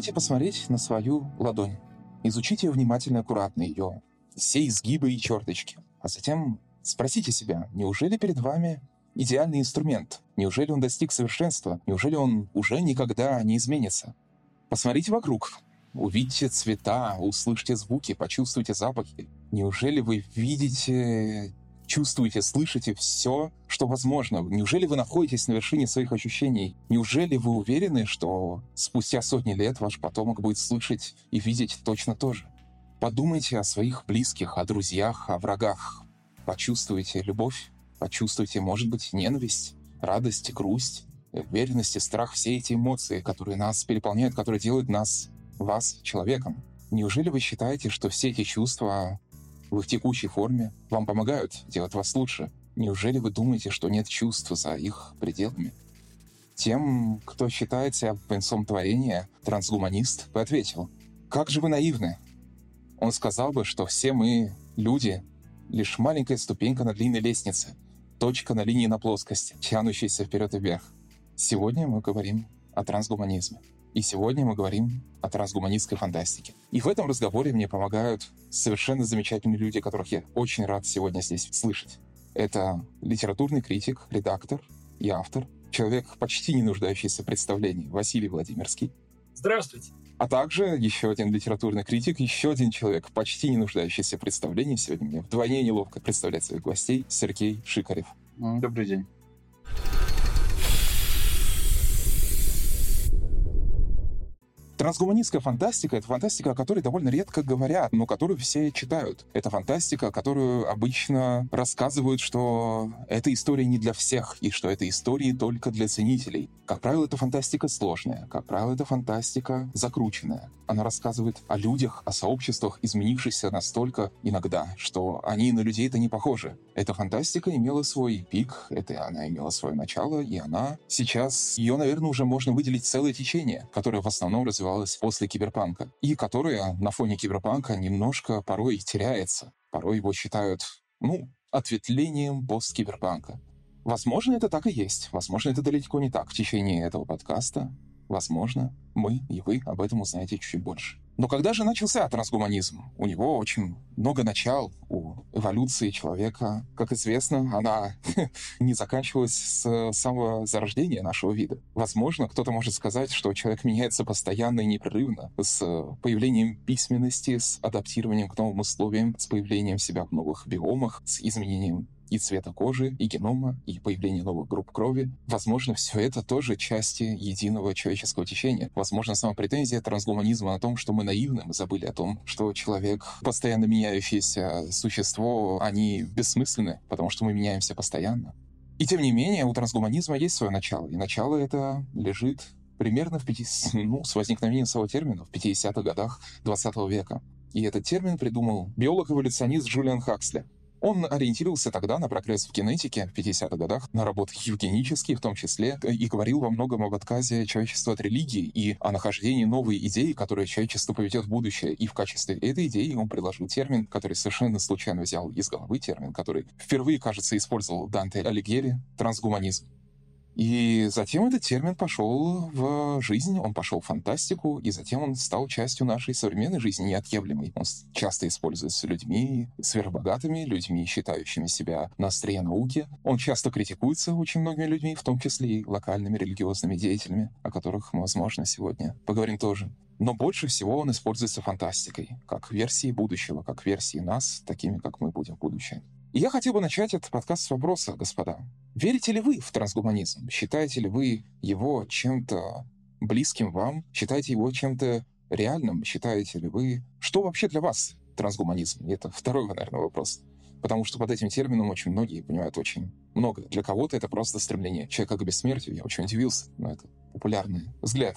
Попробуйте посмотреть на свою ладонь. Изучите внимательно аккуратно ее, все изгибы и черточки. А затем спросите себя, неужели перед вами идеальный инструмент? Неужели он достиг совершенства? Неужели он уже никогда не изменится? Посмотрите вокруг. Увидите цвета, услышьте звуки, почувствуйте запахи. Неужели вы видите чувствуете, слышите все, что возможно? Неужели вы находитесь на вершине своих ощущений? Неужели вы уверены, что спустя сотни лет ваш потомок будет слышать и видеть точно то же? Подумайте о своих близких, о друзьях, о врагах. Почувствуйте любовь, почувствуйте, может быть, ненависть, радость, грусть, уверенность и страх, все эти эмоции, которые нас переполняют, которые делают нас, вас, человеком. Неужели вы считаете, что все эти чувства в их текущей форме вам помогают делать вас лучше. Неужели вы думаете, что нет чувств за их пределами? Тем, кто считает себя концом творения, трансгуманист, бы ответил, «Как же вы наивны!» Он сказал бы, что все мы, люди, лишь маленькая ступенька на длинной лестнице, точка на линии на плоскости, тянущаяся вперед и вверх. Сегодня мы говорим о трансгуманизме. И сегодня мы говорим о трансгуманистской фантастике. И в этом разговоре мне помогают совершенно замечательные люди, которых я очень рад сегодня здесь слышать. Это литературный критик, редактор и автор, человек, почти не нуждающийся в представлении, Василий Владимирский. Здравствуйте. А также еще один литературный критик, еще один человек, почти не нуждающийся в представлении. Сегодня мне вдвойне неловко представлять своих гостей, Сергей Шикарев. Добрый день. Трансгуманистская фантастика — это фантастика, о которой довольно редко говорят, но которую все читают. Это фантастика, которую обычно рассказывают, что эта история не для всех, и что это истории только для ценителей. Как правило, это фантастика сложная, как правило, это фантастика закрученная. Она рассказывает о людях, о сообществах, изменившихся настолько иногда, что они на людей-то не похожи. Эта фантастика имела свой пик, это она имела свое начало, и она сейчас, ее, наверное, уже можно выделить целое течение, которое в основном развивалось развивалась после киберпанка, и которая на фоне киберпанка немножко порой теряется. Порой его считают, ну, ответвлением пост-киберпанка. Возможно, это так и есть. Возможно, это далеко не так в течение этого подкаста. Возможно, мы и вы об этом узнаете чуть больше. Но когда же начался трансгуманизм? У него очень много начал у эволюции человека. Как известно, она не заканчивалась с самого зарождения нашего вида. Возможно, кто-то может сказать, что человек меняется постоянно и непрерывно с появлением письменности, с адаптированием к новым условиям, с появлением себя в новых биомах, с изменением и цвета кожи, и генома, и появление новых групп крови. Возможно, все это тоже части единого человеческого течения. Возможно, сама претензия трансгуманизма о том, что мы наивны, мы забыли о том, что человек — постоянно меняющееся существо, они бессмысленны, потому что мы меняемся постоянно. И тем не менее, у трансгуманизма есть свое начало, и начало это лежит примерно в 50, ну, с возникновением своего термина в 50-х годах 20 века. И этот термин придумал биолог-эволюционист Джулиан Хаксли. Он ориентировался тогда на прогресс в генетике в 50-х годах, на работы евгенические в том числе, и говорил во многом об отказе человечества от религии и о нахождении новой идеи, которая человечество поведет в будущее. И в качестве этой идеи он предложил термин, который совершенно случайно взял из головы, термин, который впервые, кажется, использовал Данте Алигьери — трансгуманизм. И затем этот термин пошел в жизнь, он пошел в фантастику, и затем он стал частью нашей современной жизни, неотъемлемой. Он часто используется людьми сверхбогатыми, людьми, считающими себя на острие науки. Он часто критикуется очень многими людьми, в том числе и локальными религиозными деятелями, о которых мы, возможно, сегодня поговорим тоже. Но больше всего он используется фантастикой, как версии будущего, как версии нас, такими, как мы будем в будущем. Я хотел бы начать этот подкаст с вопроса, господа. Верите ли вы в трансгуманизм? Считаете ли вы его чем-то близким вам? Считаете его чем-то реальным? Считаете ли вы... Что вообще для вас трансгуманизм? Это второй, наверное, вопрос. Потому что под этим термином очень многие понимают очень много. Для кого-то это просто стремление человека к бессмертию. Я очень удивился, но это популярный взгляд.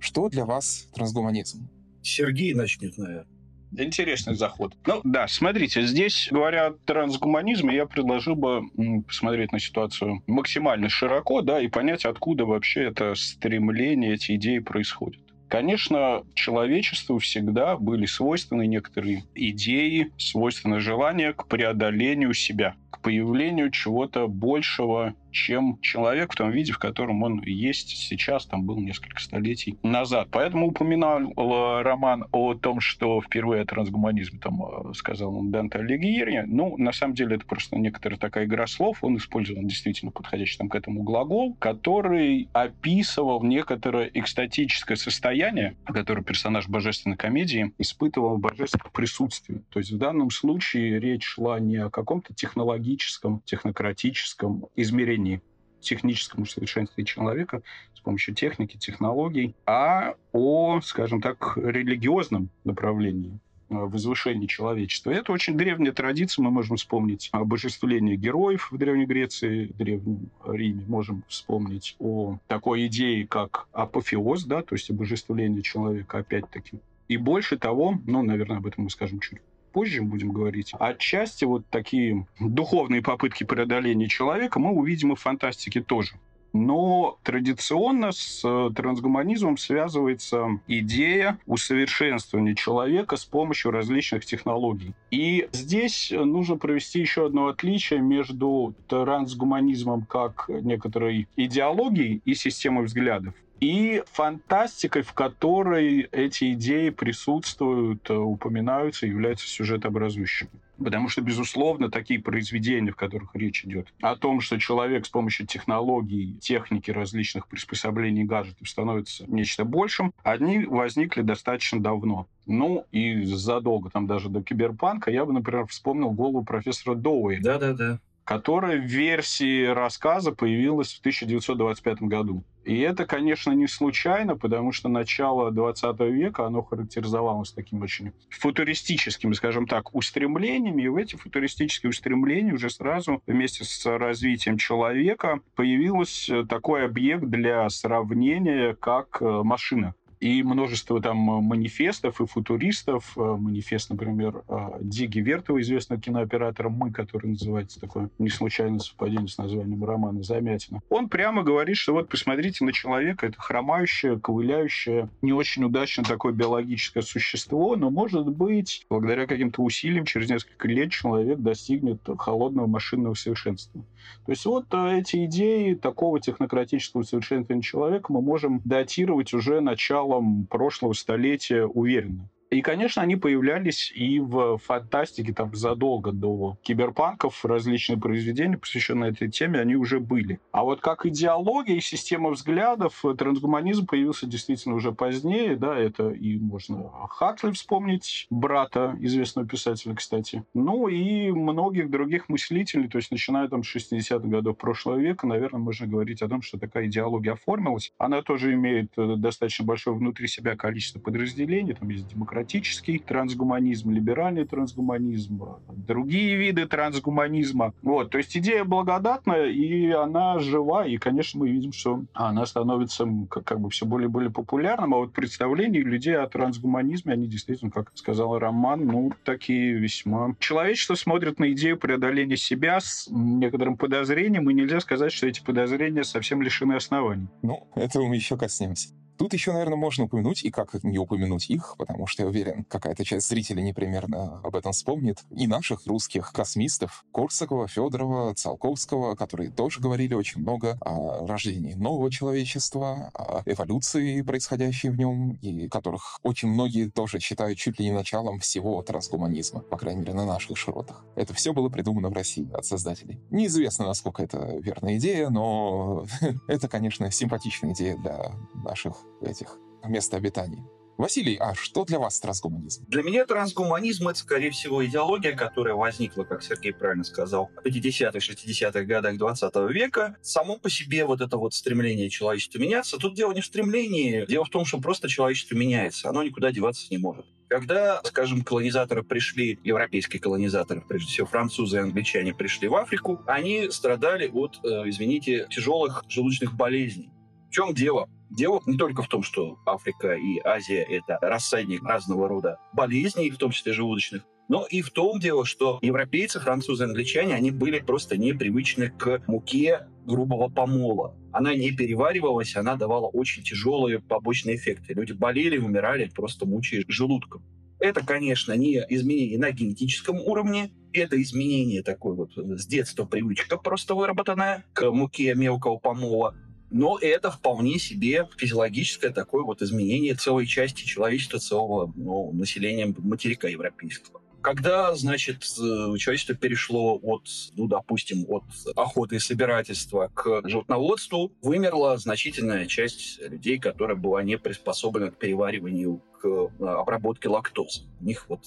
Что для вас трансгуманизм? Сергей начнет, наверное. Интересный заход. Ну да, смотрите, здесь, говоря о трансгуманизме, я предложил бы посмотреть на ситуацию максимально широко, да, и понять, откуда вообще это стремление, эти идеи происходят. Конечно, человечеству всегда были свойственны некоторые идеи, свойственны желания к преодолению себя. К появлению чего-то большего, чем человек в том виде, в котором он есть сейчас, там был несколько столетий назад. Поэтому упоминал э, роман о том, что впервые о трансгуманизме там э, сказал он Данте Алигьери. Ну, на самом деле, это просто некоторая такая игра слов. Он использовал действительно подходящий там к этому глагол, который описывал некоторое экстатическое состояние, которое персонаж божественной комедии испытывал в божественном присутствии. То есть в данном случае речь шла не о каком-то технологическом, технократическом измерении техническому совершенстве человека с помощью техники, технологий, а о, скажем так, религиозном направлении э, возвышении человечества. Это очень древняя традиция. Мы можем вспомнить обожествление героев в Древней Греции, в Древнем Риме. Можем вспомнить о такой идее, как апофеоз, да, то есть обожествление человека, опять-таки. И больше того, ну, наверное, об этом мы скажем чуть позже будем говорить. Отчасти вот такие духовные попытки преодоления человека мы увидим и в фантастике тоже. Но традиционно с э, трансгуманизмом связывается идея усовершенствования человека с помощью различных технологий. И здесь нужно провести еще одно отличие между трансгуманизмом как некоторой идеологией и системой взглядов и фантастикой, в которой эти идеи присутствуют, э, упоминаются, являются сюжетообразующими. Потому что, безусловно, такие произведения, в которых речь идет о том, что человек с помощью технологий, техники различных приспособлений, гаджетов становится нечто большим, они возникли достаточно давно. Ну, и задолго, там даже до киберпанка, я бы, например, вспомнил голову профессора Доуэя. Да-да-да которая в версии рассказа появилась в 1925 году. И это, конечно, не случайно, потому что начало 20 века, оно характеризовалось таким очень футуристическими, скажем так, устремлениями. И в эти футуристические устремления уже сразу вместе с развитием человека появился такой объект для сравнения, как э, машина и множество там э, манифестов и футуристов. Э, манифест, например, э, Диги Вертова, известного кинооператора «Мы», который называется такое не случайное совпадение с названием романа «Замятина». Он прямо говорит, что вот посмотрите на человека, это хромающее, ковыляющее, не очень удачно такое биологическое существо, но, может быть, благодаря каким-то усилиям через несколько лет человек достигнет холодного машинного совершенства. То есть вот эти идеи такого технократического совершенствования человека мы можем датировать уже начало началом прошлого столетия уверенно. И, конечно, они появлялись и в фантастике там задолго до киберпанков. Различные произведения, посвященные этой теме, они уже были. А вот как идеология и система взглядов, трансгуманизм появился действительно уже позднее. Да, это и можно Хакли вспомнить, брата известного писателя, кстати. Ну и многих других мыслителей, то есть начиная там с 60-х годов прошлого века, наверное, можно говорить о том, что такая идеология оформилась. Она тоже имеет э, достаточно большое внутри себя количество подразделений. Там есть демократия демократический трансгуманизм, либеральный трансгуманизм, другие виды трансгуманизма. Вот, то есть идея благодатная, и она жива, и, конечно, мы видим, что она становится как, как бы все более и более популярным, а вот представления людей о трансгуманизме, они действительно, как сказал Роман, ну, такие весьма... Человечество смотрит на идею преодоления себя с некоторым подозрением, и нельзя сказать, что эти подозрения совсем лишены оснований. Ну, этого мы еще коснемся. Тут еще, наверное, можно упомянуть, и как не упомянуть их, потому что я уверен, какая-то часть зрителей непримерно об этом вспомнит, и наших русских космистов Корсакова, Федорова, Циолковского, которые тоже говорили очень много о рождении нового человечества, о эволюции, происходящей в нем, и которых очень многие тоже считают чуть ли не началом всего трансгуманизма, по крайней мере, на наших широтах. Это все было придумано в России от создателей. Неизвестно, насколько это верная идея, но это, конечно, симпатичная идея для наших этих мест обитания. Василий, а что для вас трансгуманизм? Для меня трансгуманизм — это, скорее всего, идеология, которая возникла, как Сергей правильно сказал, в 50-х, 60-х годах 20 века. Само по себе вот это вот стремление человечества меняться, тут дело не в стремлении, дело в том, что просто человечество меняется, оно никуда деваться не может. Когда, скажем, колонизаторы пришли, европейские колонизаторы, прежде всего французы и англичане пришли в Африку, они страдали от, э, извините, тяжелых желудочных болезней. В чем дело? Дело не только в том, что Африка и Азия — это рассадник разного рода болезней, в том числе желудочных, но и в том дело, что европейцы, французы, англичане, они были просто непривычны к муке грубого помола. Она не переваривалась, она давала очень тяжелые побочные эффекты. Люди болели, умирали, просто мучаясь желудком. Это, конечно, не изменение на генетическом уровне, это изменение такой вот с детства привычка просто выработанная к муке мелкого помола. Но это вполне себе физиологическое такое вот изменение целой части человечества, целого ну, населения материка европейского. Когда, значит, э, человечество перешло от, ну, допустим, от охоты и собирательства к животноводству, вымерла значительная часть людей, которая была не приспособлена к перевариванию, к э, обработке лактозы. У них вот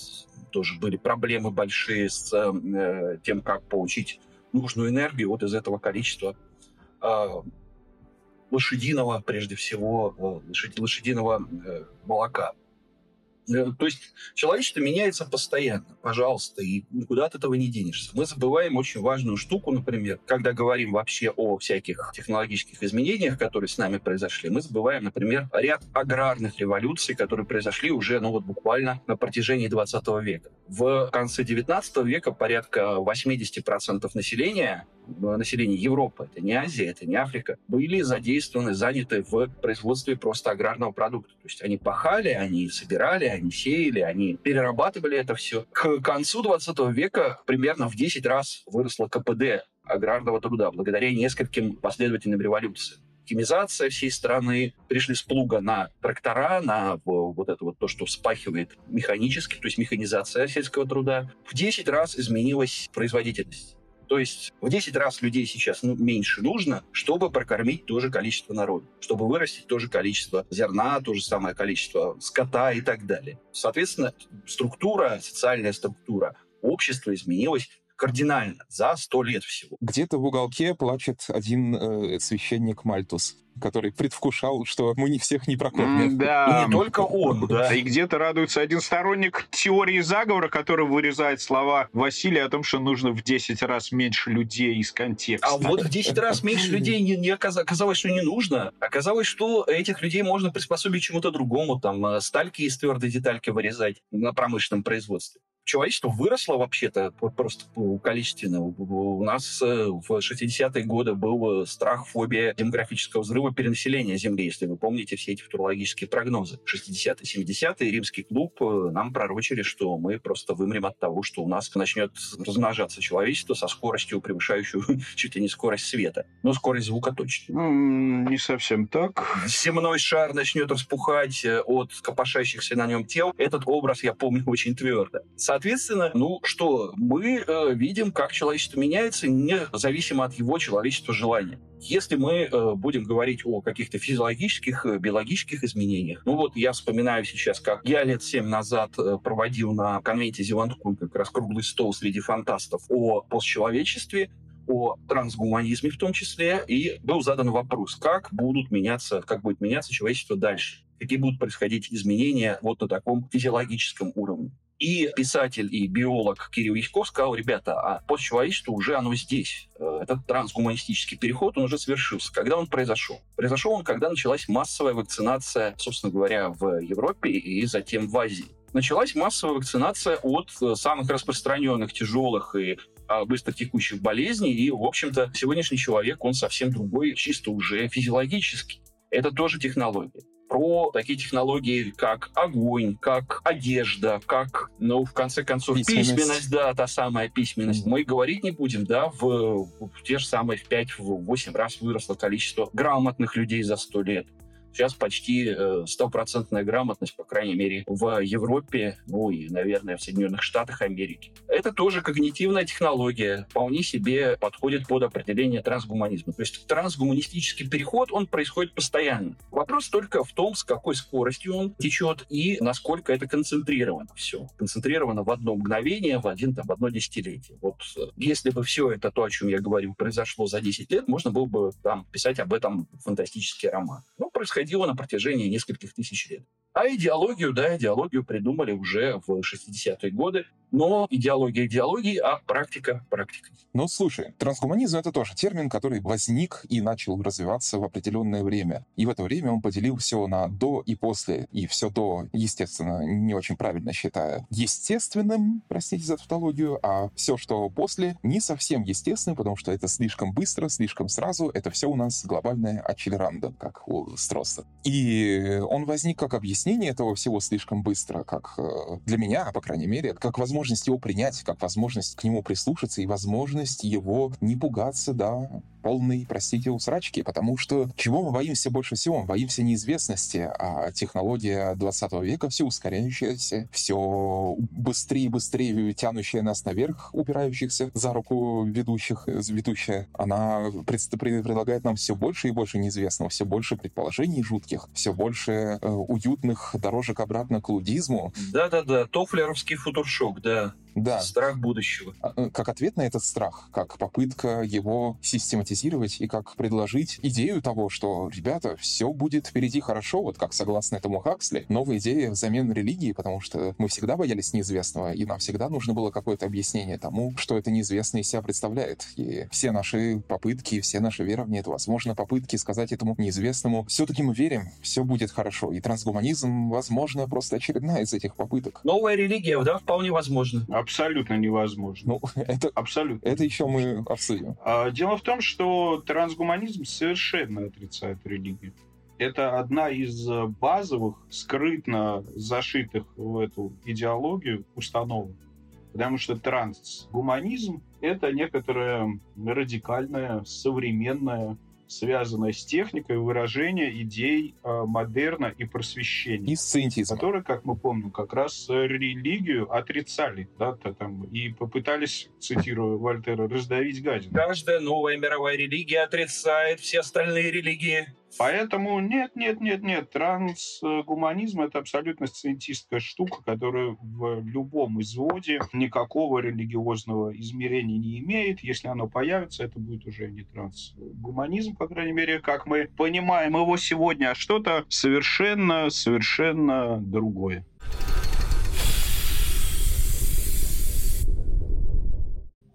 тоже были проблемы большие с э, тем, как получить нужную энергию вот из этого количества э, лошадиного, прежде всего, э, лошадиного э, молока. Э, то есть человечество меняется постоянно, пожалуйста, и никуда от этого не денешься. Мы забываем очень важную штуку, например, когда говорим вообще о всяких технологических изменениях, которые с нами произошли, мы забываем, например, ряд аграрных революций, которые произошли уже, ну вот буквально на протяжении 20 века. В конце 19 века порядка 80% населения населения Европы, это не Азия, это не Африка, были задействованы, заняты в производстве просто аграрного продукта. То есть они пахали, они собирали, они сеяли, они перерабатывали это все. К концу 20 века примерно в 10 раз выросло КПД аграрного труда благодаря нескольким последовательным революциям оптимизация всей страны, пришли с плуга на трактора, на вот это вот то, что вспахивает механически, то есть механизация сельского труда. В 10 раз изменилась производительность. То есть в 10 раз людей сейчас ну, меньше нужно, чтобы прокормить то же количество народа, чтобы вырастить то же количество зерна, то же самое количество скота и так далее. Соответственно, структура, социальная структура общества изменилась кардинально за сто лет всего. Где-то в уголке плачет один э, священник Мальтус который предвкушал, что мы не всех не прокормим. Да. И не только он, да. И где-то радуется один сторонник теории заговора, который вырезает слова Василия о том, что нужно в 10 раз меньше людей из контекста. А вот в 10 раз меньше людей не, не оказалось, что не нужно. Оказалось, что этих людей можно приспособить чему-то другому, там, э, стальки из твердой детальки вырезать на промышленном производстве человечество выросло вообще-то просто количественно. У нас э, в 60-е годы был э, страх, фобия демографического взрыва перенаселения Земли, если вы помните все эти футурологические прогнозы. 60-е, 70-е римский клуб э, нам пророчили, что мы просто вымрем от того, что у нас начнет размножаться человечество со скоростью, превышающую чуть ли не скорость света. Но скорость звука точно. Ну, не совсем так. Земной шар начнет распухать от копошащихся на нем тел. Этот образ я помню очень твердо. Соответственно, ну что, мы э, видим, как человечество меняется, независимо от его человечества желания. Если мы э, будем говорить о каких-то физиологических, э, биологических изменениях, ну вот я вспоминаю сейчас, как я лет семь назад э, проводил на конвенте Зеландкун как раз круглый стол среди фантастов о постчеловечестве, о трансгуманизме в том числе, и был задан вопрос, как будут меняться, как будет меняться человечество дальше, какие будут происходить изменения вот на таком физиологическом уровне. И писатель и биолог Кирилл Яськов сказал, ребята, а постчеловечество уже оно здесь. Э, этот трансгуманистический переход, он уже совершился. Когда он произошел? Произошел он, когда началась массовая вакцинация, собственно говоря, в Европе и затем в Азии. Началась массовая вакцинация от э, самых распространенных, тяжелых и а, быстро текущих болезней. И, в общем-то, сегодняшний человек, он совсем другой, чисто уже физиологически. Это тоже технология про такие технологии, как огонь, как одежда, как, ну, в конце концов, письменность, письменность да, та самая письменность. Mm. Мы говорить не будем, да, в, в те же самые в 5-8 раз выросло количество грамотных людей за 100 лет. Сейчас почти э, стопроцентная грамотность, по крайней мере, в Европе, ну и, наверное, в Соединенных Штатах Америки. Это тоже когнитивная технология, вполне себе подходит под определение трансгуманизма. То есть трансгуманистический переход, он происходит постоянно. Вопрос только в том, с какой скоростью он течет и насколько это концентрировано все. Концентрировано в одно мгновение, в, один, там, в одно десятилетие. Вот э, если бы все это, то, о чем я говорю, произошло за 10 лет, можно было бы там писать об этом фантастический роман. Ну, происходит происходило на протяжении нескольких тысяч лет. А идеологию, да, идеологию придумали уже в 60-е годы. Но идеология идеологии, а практика практика. Ну, слушай, трансгуманизм — это тоже термин, который возник и начал развиваться в определенное время. И в это время он поделил все на до и после. И все до, естественно, не очень правильно считая естественным, простите за тавтологию, а все, что после, не совсем естественным, потому что это слишком быстро, слишком сразу. Это все у нас глобальное ачельранда, как у Стросса. И он возник как объяснение этого всего слишком быстро, как э, для меня, по крайней мере, как возможность его принять, как возможность к нему прислушаться и возможность его не пугаться до полной, простите, усрачки, потому что чего мы боимся больше всего? Мы боимся неизвестности, а технология 20 века все ускоряющаяся, все быстрее и быстрее тянущая нас наверх, упирающихся за руку ведущих, ведущая, она предлагает нам все больше и больше неизвестного, все больше предположений жутких, все больше э, уютных дорожек обратно к лудизму. Да-да-да, тофлеровский футуршок, да. Да. Страх будущего. А, э, как ответ на этот страх, как попытка его систематизировать и как предложить идею того, что, ребята, все будет впереди хорошо, вот как согласно этому Хаксли, новая идея взамен религии, потому что мы всегда боялись неизвестного, и нам всегда нужно было какое-то объяснение тому, что это неизвестное из себя представляет. И все наши попытки, все наши верования, это, возможно, попытки сказать этому неизвестному, все-таки мы верим, все будет хорошо. И трансгуманизм, возможно, просто очередная из этих попыток. Новая религия, да, вполне возможно. Абсолютно невозможно. Ну, это, Абсолютно. это еще мы обсудим. А, дело в том, что трансгуманизм совершенно отрицает религию. Это одна из базовых, скрытно зашитых в эту идеологию установок. Потому что трансгуманизм — это некоторая радикальная, современная связанная с техникой выражения идей э, модерна и просвещения. И сциентизма. Которые, как мы помним, как раз религию отрицали. Да, то, там, и попытались, цитирую Вольтера, раздавить гадину. Каждая новая мировая религия отрицает все остальные религии. Поэтому нет, нет, нет, нет. Трансгуманизм — это абсолютно сциентистская штука, которая в любом изводе никакого религиозного измерения не имеет. Если оно появится, это будет уже не трансгуманизм, по крайней мере, как мы понимаем его сегодня, а что-то совершенно, совершенно другое.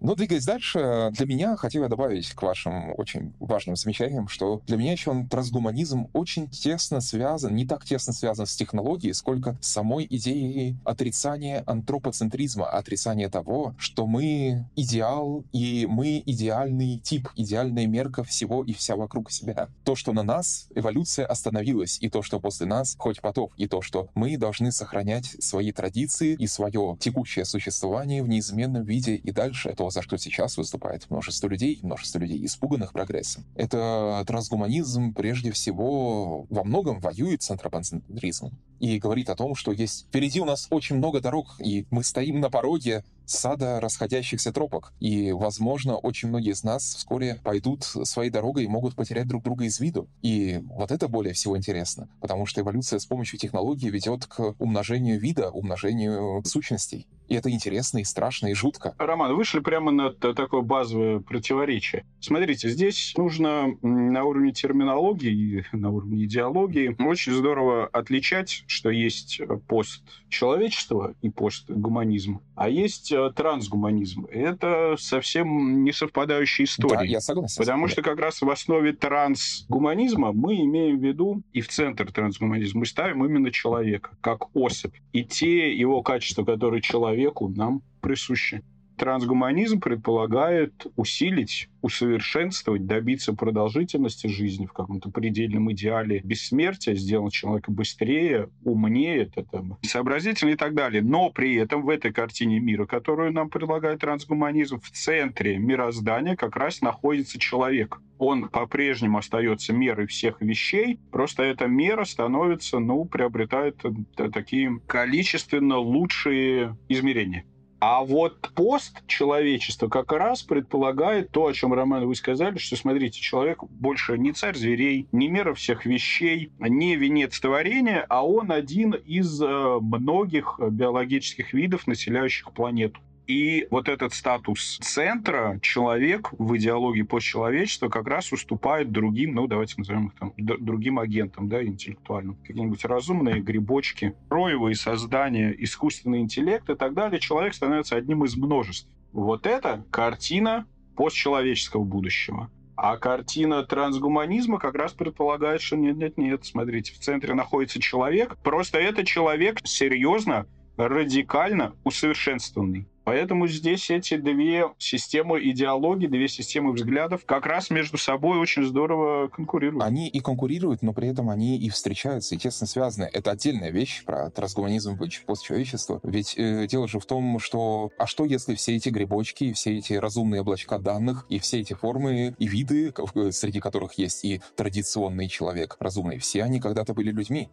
Ну, двигаясь дальше, для меня хотел я добавить к вашим очень важным замечаниям, что для меня еще трансгуманизм очень тесно связан, не так тесно связан с технологией, сколько с самой идеей отрицания антропоцентризма, отрицания того, что мы идеал, и мы идеальный тип, идеальная мерка всего и вся вокруг себя. То, что на нас эволюция остановилась, и то, что после нас хоть потоп, и то, что мы должны сохранять свои традиции и свое текущее существование в неизменном виде и дальше, то, за что сейчас выступает множество людей, множество людей, испуганных прогрессом. Это трансгуманизм прежде всего во многом воюет с антропоцентризмом и говорит о том, что есть впереди у нас очень много дорог, и мы стоим на пороге сада расходящихся тропок. И, возможно, очень многие из нас вскоре пойдут своей дорогой и могут потерять друг друга из виду. И вот это более всего интересно, потому что эволюция с помощью технологий ведет к умножению вида, умножению сущностей. И это интересно, и страшно, и жутко. Роман, вышли прямо на такое базовое противоречие. Смотрите, здесь нужно на уровне терминологии и на уровне идеологии очень здорово отличать, что есть пост человечества и постгуманизм, а есть э, трансгуманизм. Это совсем не совпадающие истории. Да, я согласен. Потому что как раз в основе трансгуманизма мы имеем в виду, и в центр трансгуманизма мы ставим именно человека, как особь. И те его качества, которые человеку нам присущи. Трансгуманизм предполагает усилить усовершенствовать, добиться продолжительности жизни в каком-то предельном идеале бессмертия, сделать человека быстрее, умнее, там, сообразительнее и так далее. Но при этом в этой картине мира, которую нам предлагает трансгуманизм, в центре мироздания как раз находится человек. Он по-прежнему остается мерой всех вещей, просто эта мера становится, ну, приобретает э, такие количественно лучшие измерения. А вот пост человечества как раз предполагает то, о чем, Роман, вы сказали, что, смотрите, человек больше не царь зверей, не мера всех вещей, не венец творения, а он один из э, многих биологических видов, населяющих планету. И вот этот статус центра человек в идеологии постчеловечества как раз уступает другим, ну, давайте назовем их там, другим агентам, да, интеллектуальным. Какие-нибудь разумные грибочки, роевые создания, искусственный интеллект и так далее. Человек становится одним из множеств. Вот это картина постчеловеческого будущего. А картина трансгуманизма как раз предполагает, что нет-нет-нет, смотрите, в центре находится человек, просто это человек серьезно, радикально усовершенствованный. Поэтому здесь эти две системы идеологии, две системы взглядов как раз между собой очень здорово конкурируют. Они и конкурируют, но при этом они и встречаются, и тесно связаны. Это отдельная вещь про трансгуманизм и постчеловечество. Ведь э, дело же в том, что... А что, если все эти грибочки, все эти разумные облачка данных, и все эти формы и виды, среди которых есть и традиционный человек разумный, все они когда-то были людьми?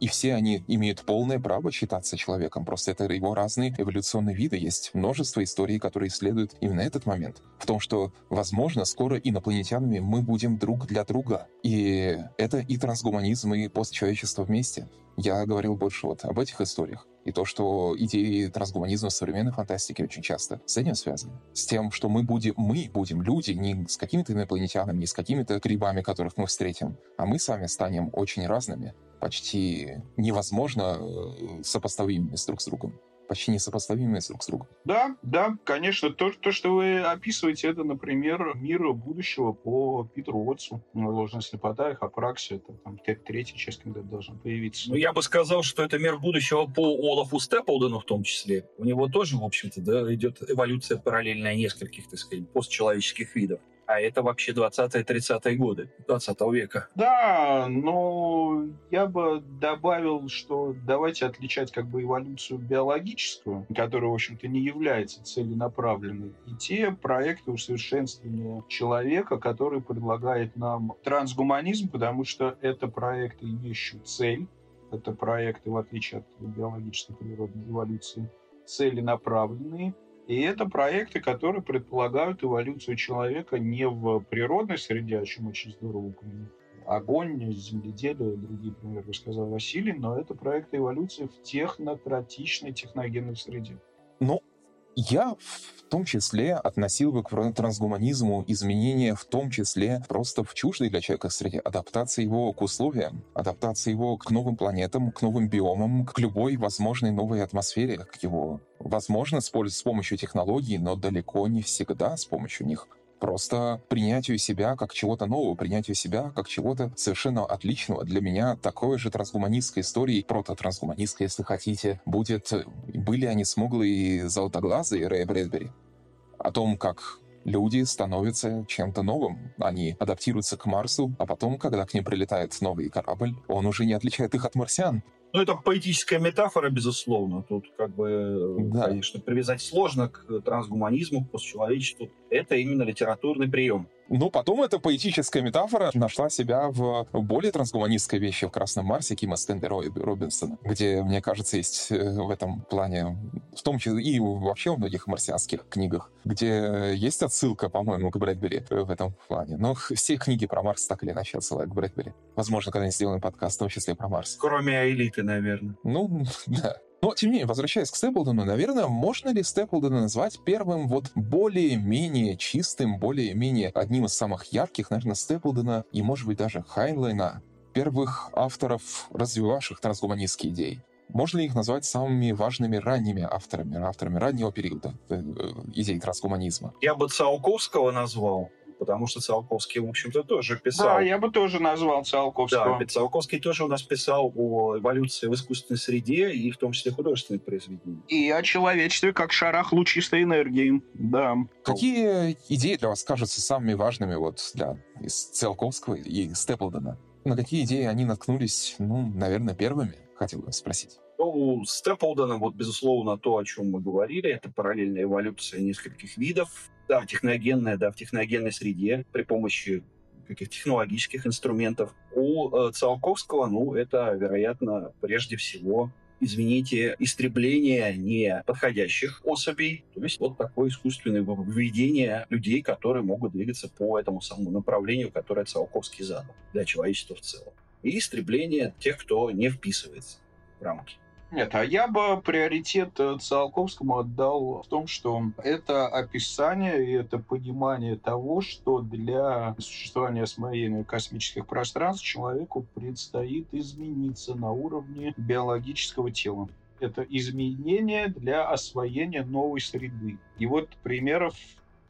И все они имеют полное право считаться человеком. Просто это его разные эволюционные виды. Есть множество историй, которые исследуют именно этот момент. В том, что, возможно, скоро инопланетянами мы будем друг для друга. И это и трансгуманизм, и постчеловечество вместе. Я говорил больше вот об этих историях. И то, что идеи трансгуманизма в современной фантастике очень часто с этим связаны. С тем, что мы будем, мы будем люди не с какими-то инопланетянами, не с какими-то грибами, которых мы встретим, а мы сами станем очень разными почти невозможно э, сопоставимыми с друг с другом почти несопоставимыми друг с другом. Да, да, конечно. То, то, что вы описываете, это, например, мир будущего по Питеру Уотсу. Ну, ложная слепота, их апраксия, это там третья часть, когда должна появиться. Ну, я бы сказал, что это мир будущего по Олафу Степлдену в том числе. У него тоже, в общем-то, да, идет эволюция параллельная нескольких, так сказать, постчеловеческих видов а это вообще 20-30-е годы 20 века. Да, но я бы добавил, что давайте отличать как бы эволюцию биологическую, которая, в общем-то, не является целенаправленной, и те проекты усовершенствования человека, которые предлагает нам трансгуманизм, потому что это проекты, имеющие цель, это проекты, в отличие от биологической природной эволюции, целенаправленные, и это проекты, которые предполагают эволюцию человека не в природной среде, о чем очень здорово упомянул. Огонь, земледелие и другие примеры рассказал Василий, но это проекты эволюции в технократичной техногенной среде. Ну, я в том числе относил бы к трансгуманизму изменения в том числе просто в чуждой для человека среде, адаптации его к условиям, адаптации его к новым планетам, к новым биомам, к любой возможной новой атмосфере, к его, возможно, с, помощью технологий, но далеко не всегда с помощью них просто принятию себя как чего-то нового, принятию себя как чего-то совершенно отличного. Для меня такой же трансгуманистской истории, прото-трансгуманистской, если хотите, будет «Были они смуглые и золотоглазые» Рэя Брэдбери. О том, как люди становятся чем-то новым. Они адаптируются к Марсу, а потом, когда к ним прилетает новый корабль, он уже не отличает их от марсиан. Ну, это поэтическая метафора, безусловно. Тут, как бы, да. конечно, привязать сложно к трансгуманизму, к постчеловечеству. Это именно литературный прием. Но потом эта поэтическая метафора нашла себя в более трансгуманистской вещи в «Красном Марсе» Кима Стэнли Робинсона, где, мне кажется, есть э, в этом плане, в том числе и вообще в многих марсианских книгах, где есть отсылка, по-моему, к Брэдбери в этом плане. Но все книги про Марс так или иначе отсылают к Брэдбери. Возможно, когда-нибудь сделаем подкаст, в том числе про Марс. Кроме «Аэлиты», наверное. Ну, да. Но, тем не менее, возвращаясь к Степлдону, наверное, можно ли Степлдона назвать первым вот более-менее чистым, более-менее одним из самых ярких, наверное, Степлдона и, может быть, даже Хайнлайна, первых авторов, развивавших трансгуманистские идеи? Можно ли их назвать самыми важными ранними авторами, авторами раннего периода э, э, идей трансгуманизма? Я бы Циолковского назвал потому что Циолковский, в общем-то, тоже писал. Да, я бы тоже назвал Циолковского. Да, Циолковский тоже у нас писал о эволюции в искусственной среде и в том числе художественных произведений. И о человечестве как шарах лучистой энергии, да. Какие идеи для вас кажутся самыми важными вот для из Циолковского и Степлдена? На какие идеи они наткнулись, ну, наверное, первыми, хотел бы спросить. Ну, у Степлдена, вот, безусловно, то, о чем мы говорили, это параллельная эволюция нескольких видов, да, техногенная, да, в техногенной среде при помощи каких-то технологических инструментов. У э, Циолковского, ну, это, вероятно, прежде всего извините, истребление неподходящих особей. То есть вот такое искусственное выведение людей, которые могут двигаться по этому самому направлению, которое Циолковский задал для человечества в целом. И истребление тех, кто не вписывается в рамки. Нет, а я бы приоритет э, Циолковскому отдал в том, что это описание и это понимание того, что для существования освоения космических пространств человеку предстоит измениться на уровне биологического тела. Это изменение для освоения новой среды. И вот примеров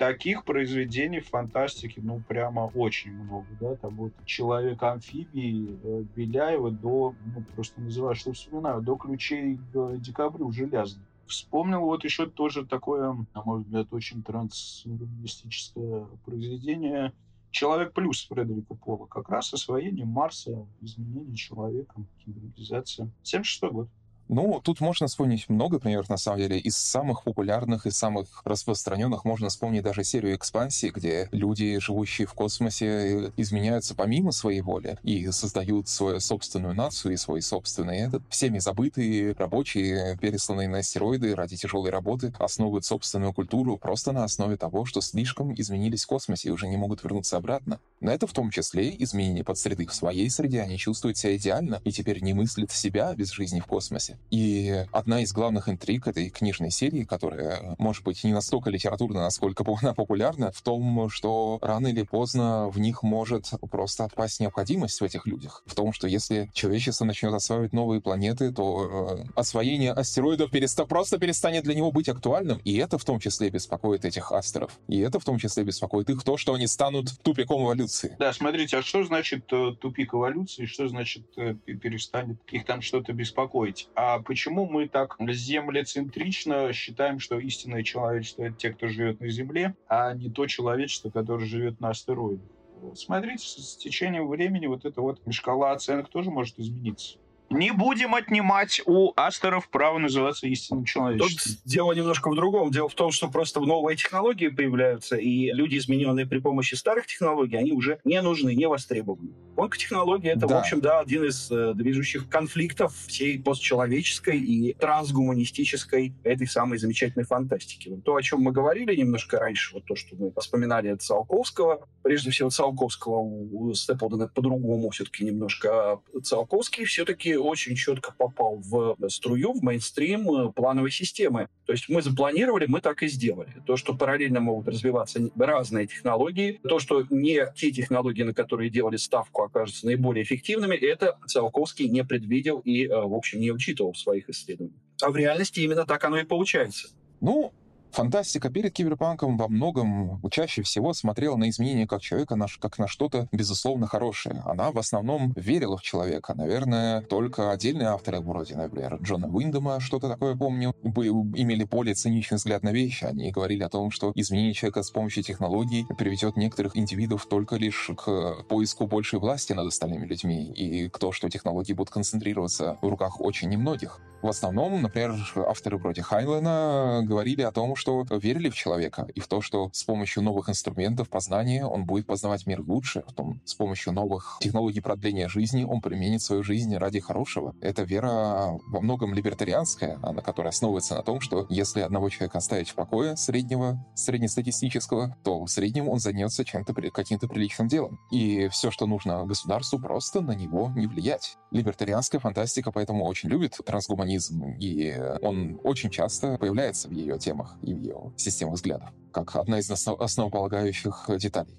таких произведений фантастики, ну, прямо очень много, да, там вот «Человек-амфибии» э, Беляева до, ну, просто называю, что вспоминаю, до «Ключей к декабрю» железных. Вспомнил вот еще тоже такое, на мой взгляд, очень трансгуманистическое произведение «Человек плюс» Фредерика Пола. Как раз освоение Марса, изменение человека, кибернетизация. 76 год. Ну, тут можно вспомнить много примеров, на самом деле. Из самых популярных и самых распространенных можно вспомнить даже серию экспансии, где люди, живущие в космосе, изменяются помимо своей воли и создают свою собственную нацию и свой собственный этот. Всеми забытые рабочие, пересланные на астероиды ради тяжелой работы, основывают собственную культуру просто на основе того, что слишком изменились в космосе и уже не могут вернуться обратно. Но это в том числе изменение под среды в своей среде. Они чувствуют себя идеально и теперь не мыслят себя без жизни в космосе. И одна из главных интриг этой книжной серии, которая, может быть, не настолько литературна, насколько она популярна, в том, что рано или поздно в них может просто отпасть необходимость в этих людях. В том, что если человечество начнет осваивать новые планеты, то э, освоение астероидов переста просто перестанет для него быть актуальным. И это в том числе беспокоит этих астеров. И это в том числе беспокоит их то, что они станут тупиком эволюции. Да, смотрите, а что значит э, тупик эволюции? Что значит э, перестанет их там что-то беспокоить? А почему мы так землецентрично считаем, что истинное человечество — это те, кто живет на Земле, а не то человечество, которое живет на астероидах? Смотрите, с течением времени вот эта вот шкала оценок тоже может измениться. Не будем отнимать у астеров право называться истинным человечеством. Тут дело немножко в другом. Дело в том, что просто новые технологии появляются, и люди, измененные при помощи старых технологий, они уже не нужны, не востребованы. Онкотехнологии — это, да. в общем, да, один из э, движущих конфликтов всей постчеловеческой и трансгуманистической этой самой замечательной фантастики. Вот то, о чем мы говорили немножко раньше, вот то, что мы вспоминали от Циолковского, прежде всего Циолковского у Степлдена по-другому все-таки немножко. Циолковский все-таки очень четко попал в струю, в мейнстрим э, плановой системы. То есть мы запланировали, мы так и сделали. То, что параллельно могут развиваться разные технологии, то, что не те технологии, на которые делали ставку, окажутся наиболее эффективными, это Циолковский не предвидел и, э, в общем, не учитывал в своих исследованиях. А в реальности именно так оно и получается. Ну, Фантастика перед киберпанком во многом чаще всего смотрела на изменения как человека как на что-то безусловно хорошее. Она в основном верила в человека. Наверное, только отдельные авторы, вроде, например, Джона Уиндома, что-то такое помню, имели более циничный взгляд на вещи. Они говорили о том, что изменение человека с помощью технологий приведет некоторых индивидов только лишь к поиску большей власти над остальными людьми и к тому, что технологии будут концентрироваться в руках очень немногих. В основном, например, авторы вроде Хайнлена говорили о том, что верили в человека и в то, что с помощью новых инструментов познания он будет познавать мир лучше, потом с помощью новых технологий продления жизни он применит свою жизнь ради хорошего. Это вера во многом либертарианская, она, которая основывается на том, что если одного человека оставить в покое среднего, среднестатистического, то в среднем он займется чем-то, каким-то приличным делом. И все, что нужно государству, просто на него не влиять. Либертарианская фантастика поэтому очень любит трансгуманизм, и он очень часто появляется в ее темах и в ее систему взглядов, как одна из основ основополагающих деталей.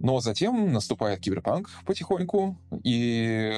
Но затем наступает киберпанк потихоньку, и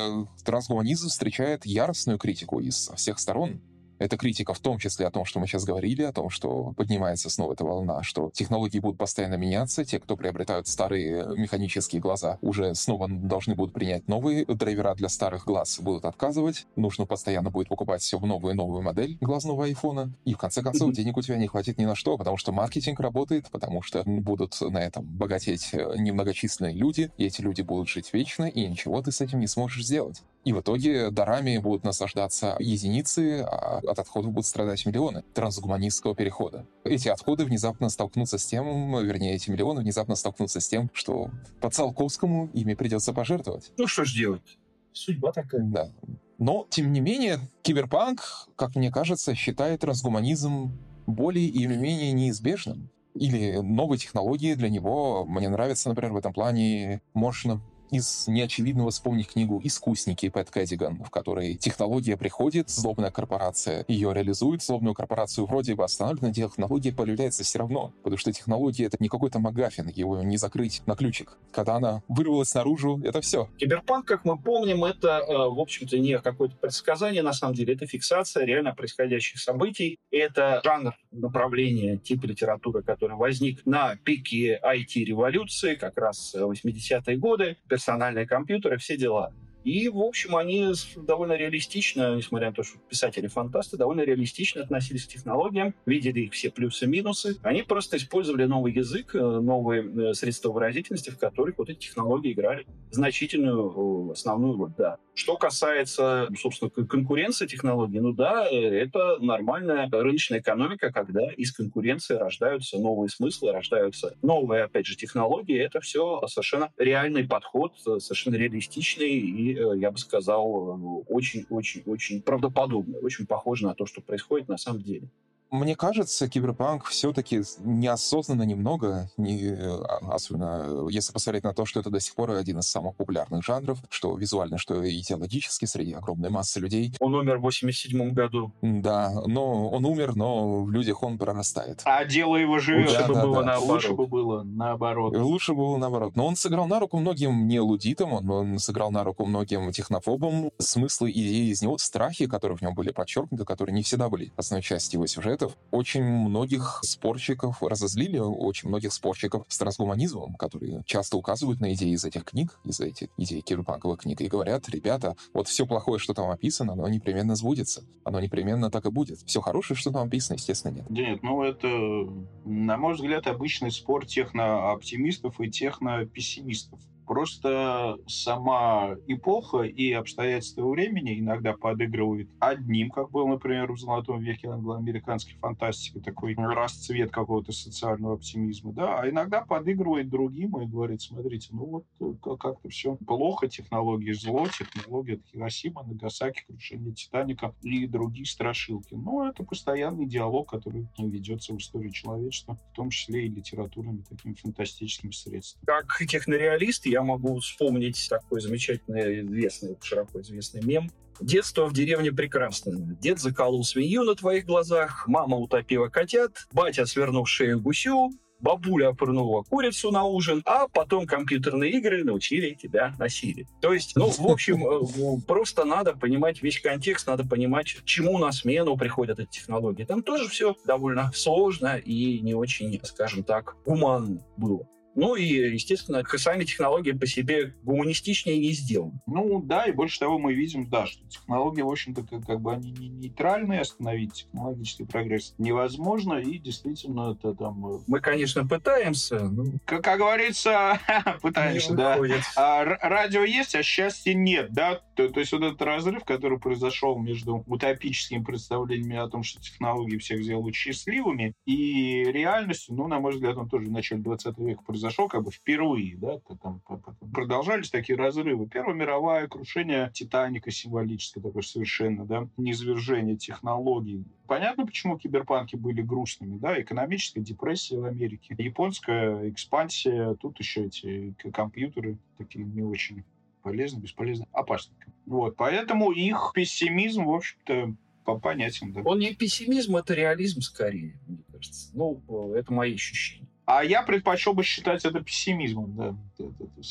трансгуманизм встречает яростную критику из всех сторон. Это критика в том числе о том, что мы сейчас говорили, о том, что поднимается снова эта волна, что технологии будут постоянно меняться, те, кто приобретают старые механические глаза, уже снова должны будут принять новые драйвера для старых глаз, будут отказывать, нужно постоянно будет покупать все в новую и новую модель глазного айфона, и в конце концов денег у тебя не хватит ни на что, потому что маркетинг работает, потому что будут на этом богатеть э, немногочисленные люди, и эти люди будут жить вечно, и ничего ты с этим не сможешь сделать. И в итоге дарами будут наслаждаться единицы, а от отходов будут страдать миллионы трансгуманистского перехода. Эти отходы внезапно столкнутся с тем, вернее, эти миллионы внезапно столкнутся с тем, что по Циолковскому ими придется пожертвовать. Ну что ж делать? Судьба такая. Да. Но, тем не менее, киберпанк, как мне кажется, считает трансгуманизм более или менее неизбежным. Или новые технологии для него, мне нравится, например, в этом плане Motion из неочевидного вспомнить книгу «Искусники» Пэт Кэддиган, в которой технология приходит, злобная корпорация ее реализует, злобную корпорацию вроде бы останавливает, но технология появляется все равно, потому что технология — это не какой-то магафин, его не закрыть на ключик. Когда она вырвалась наружу, это все. Киберпанк, как мы помним, это, э, в общем-то, не какое-то предсказание, на самом деле, это фиксация реально происходящих событий. Это жанр направления, тип литературы, который возник на пике IT-революции, как раз 80-е годы, персональные компьютеры, все дела. И, в общем, они довольно реалистично, несмотря на то, что писатели-фантасты, довольно реалистично относились к технологиям, видели их все плюсы и минусы. Они просто использовали новый язык, э, новые э, средства выразительности, в которых вот эти технологии играли значительную основную роль, да. Что касается, собственно, конкуренции технологий, ну да, э, это нормальная рыночная экономика, когда из конкуренции рождаются новые смыслы, рождаются новые, опять же, технологии. Это все совершенно реальный подход, совершенно реалистичный и Э, я бы сказал, очень-очень-очень правдоподобно, очень похоже на то, что происходит на самом деле. Мне кажется, киберпанк все-таки неосознанно немного, не, а, особенно если посмотреть на то, что это до сих пор один из самых популярных жанров, что визуально, что идеологически среди огромной массы людей. Он умер в 87 году. Да, но он умер, но в людях он прорастает. А дело его живет. Лучше да, бы да, было да. наоборот. Лучше бы было наоборот. Лучше бы было наоборот. Но он сыграл на руку многим не лудитам, он, он сыграл на руку многим технофобам. Смыслы идеи из него, страхи, которые в нем были подчеркнуты, которые не всегда были основной частью его сюжета, сюжетов очень многих спорщиков разозлили, очень многих спорщиков с трансгуманизмом, которые часто указывают на идеи из этих книг, из этих идей киберпанковых книг, и говорят, ребята, вот все плохое, что там описано, оно непременно сбудется. Оно непременно так и будет. Все хорошее, что там описано, естественно, нет. Нет, ну это, на мой взгляд, обычный спор техно-оптимистов и техно-пессимистов. Просто сама эпоха и обстоятельства времени иногда подыгрывают одним, как был, например, в «Золотом веке» англо-американской фантастики, такой расцвет какого-то социального оптимизма, да, а иногда подыгрывает другим и говорит, смотрите, ну вот э, как-то все плохо, технологии зло, технологии от Хиросима, Нагасаки, крушение Титаника и другие страшилки. Но это постоянный диалог, который ведется в истории человечества, в том числе и литературными такими фантастическими средствами. Как технореалист я я могу вспомнить такой замечательный, известный, широко известный мем. Детство в деревне прекрасное. Дед заколол свинью на твоих глазах, мама утопила котят, батя свернул шею гусю, бабуля пырнула курицу на ужин, а потом компьютерные игры научили тебя насилию. То есть, ну, в общем, э, просто надо понимать весь контекст, надо понимать, чему на смену приходят эти технологии. Там тоже все довольно сложно и не очень, скажем так, гуманно было. Ну и, естественно, сами технологии по себе гуманистичнее не сделаны. Ну да, и больше того мы видим, да, что технологии, в общем-то, как, как бы они не нейтральные, остановить технологический прогресс невозможно, и действительно это там... Э, мы, конечно, пытаемся, но... Как, как говорится, пытаемся, да. А, радио есть, а счастья нет, да? То, то есть вот этот разрыв, который произошел между утопическими представлениями о том, что технологии всех сделают счастливыми, и реальностью, ну, на мой взгляд, он тоже в начале 20 века произошел как бы впервые, да, там продолжались такие разрывы. Первая мировая, крушение Титаника символическое такое совершенно, да, низвержение технологий. Понятно, почему киберпанки были грустными, да, экономическая депрессия в Америке, японская экспансия, тут еще эти компьютеры такие не очень полезны, бесполезны, опасны. Вот, поэтому их пессимизм, в общем-то, понятен. Да. Он не пессимизм, это реализм скорее, мне кажется. Ну, это мои ощущения. А я предпочел бы считать это пессимизмом, да,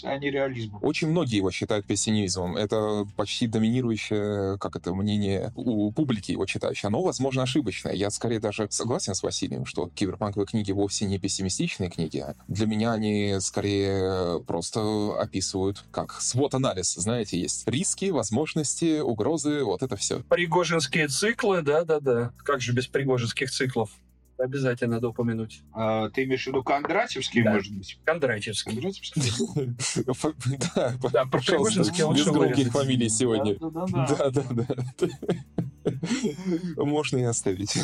а не реализмом. Очень многие его считают пессимизмом. Это почти доминирующее, как это, мнение у публики его читающей. Оно, возможно, ошибочное. Я скорее даже согласен с Василием, что киберпанковые книги вовсе не пессимистичные книги. Для меня они скорее просто описывают как свод-анализ. Знаете, есть риски, возможности, угрозы, вот это все. Пригожинские циклы, да-да-да. Как же без пригожинских циклов? Обязательно надо упомянуть. А, ты имеешь в виду Кондратьевский, да. может быть? Кондратьевский. Кондратьевский? Да, пожалуйста, без громких фамилий сегодня. Да, да, да. Можно и оставить.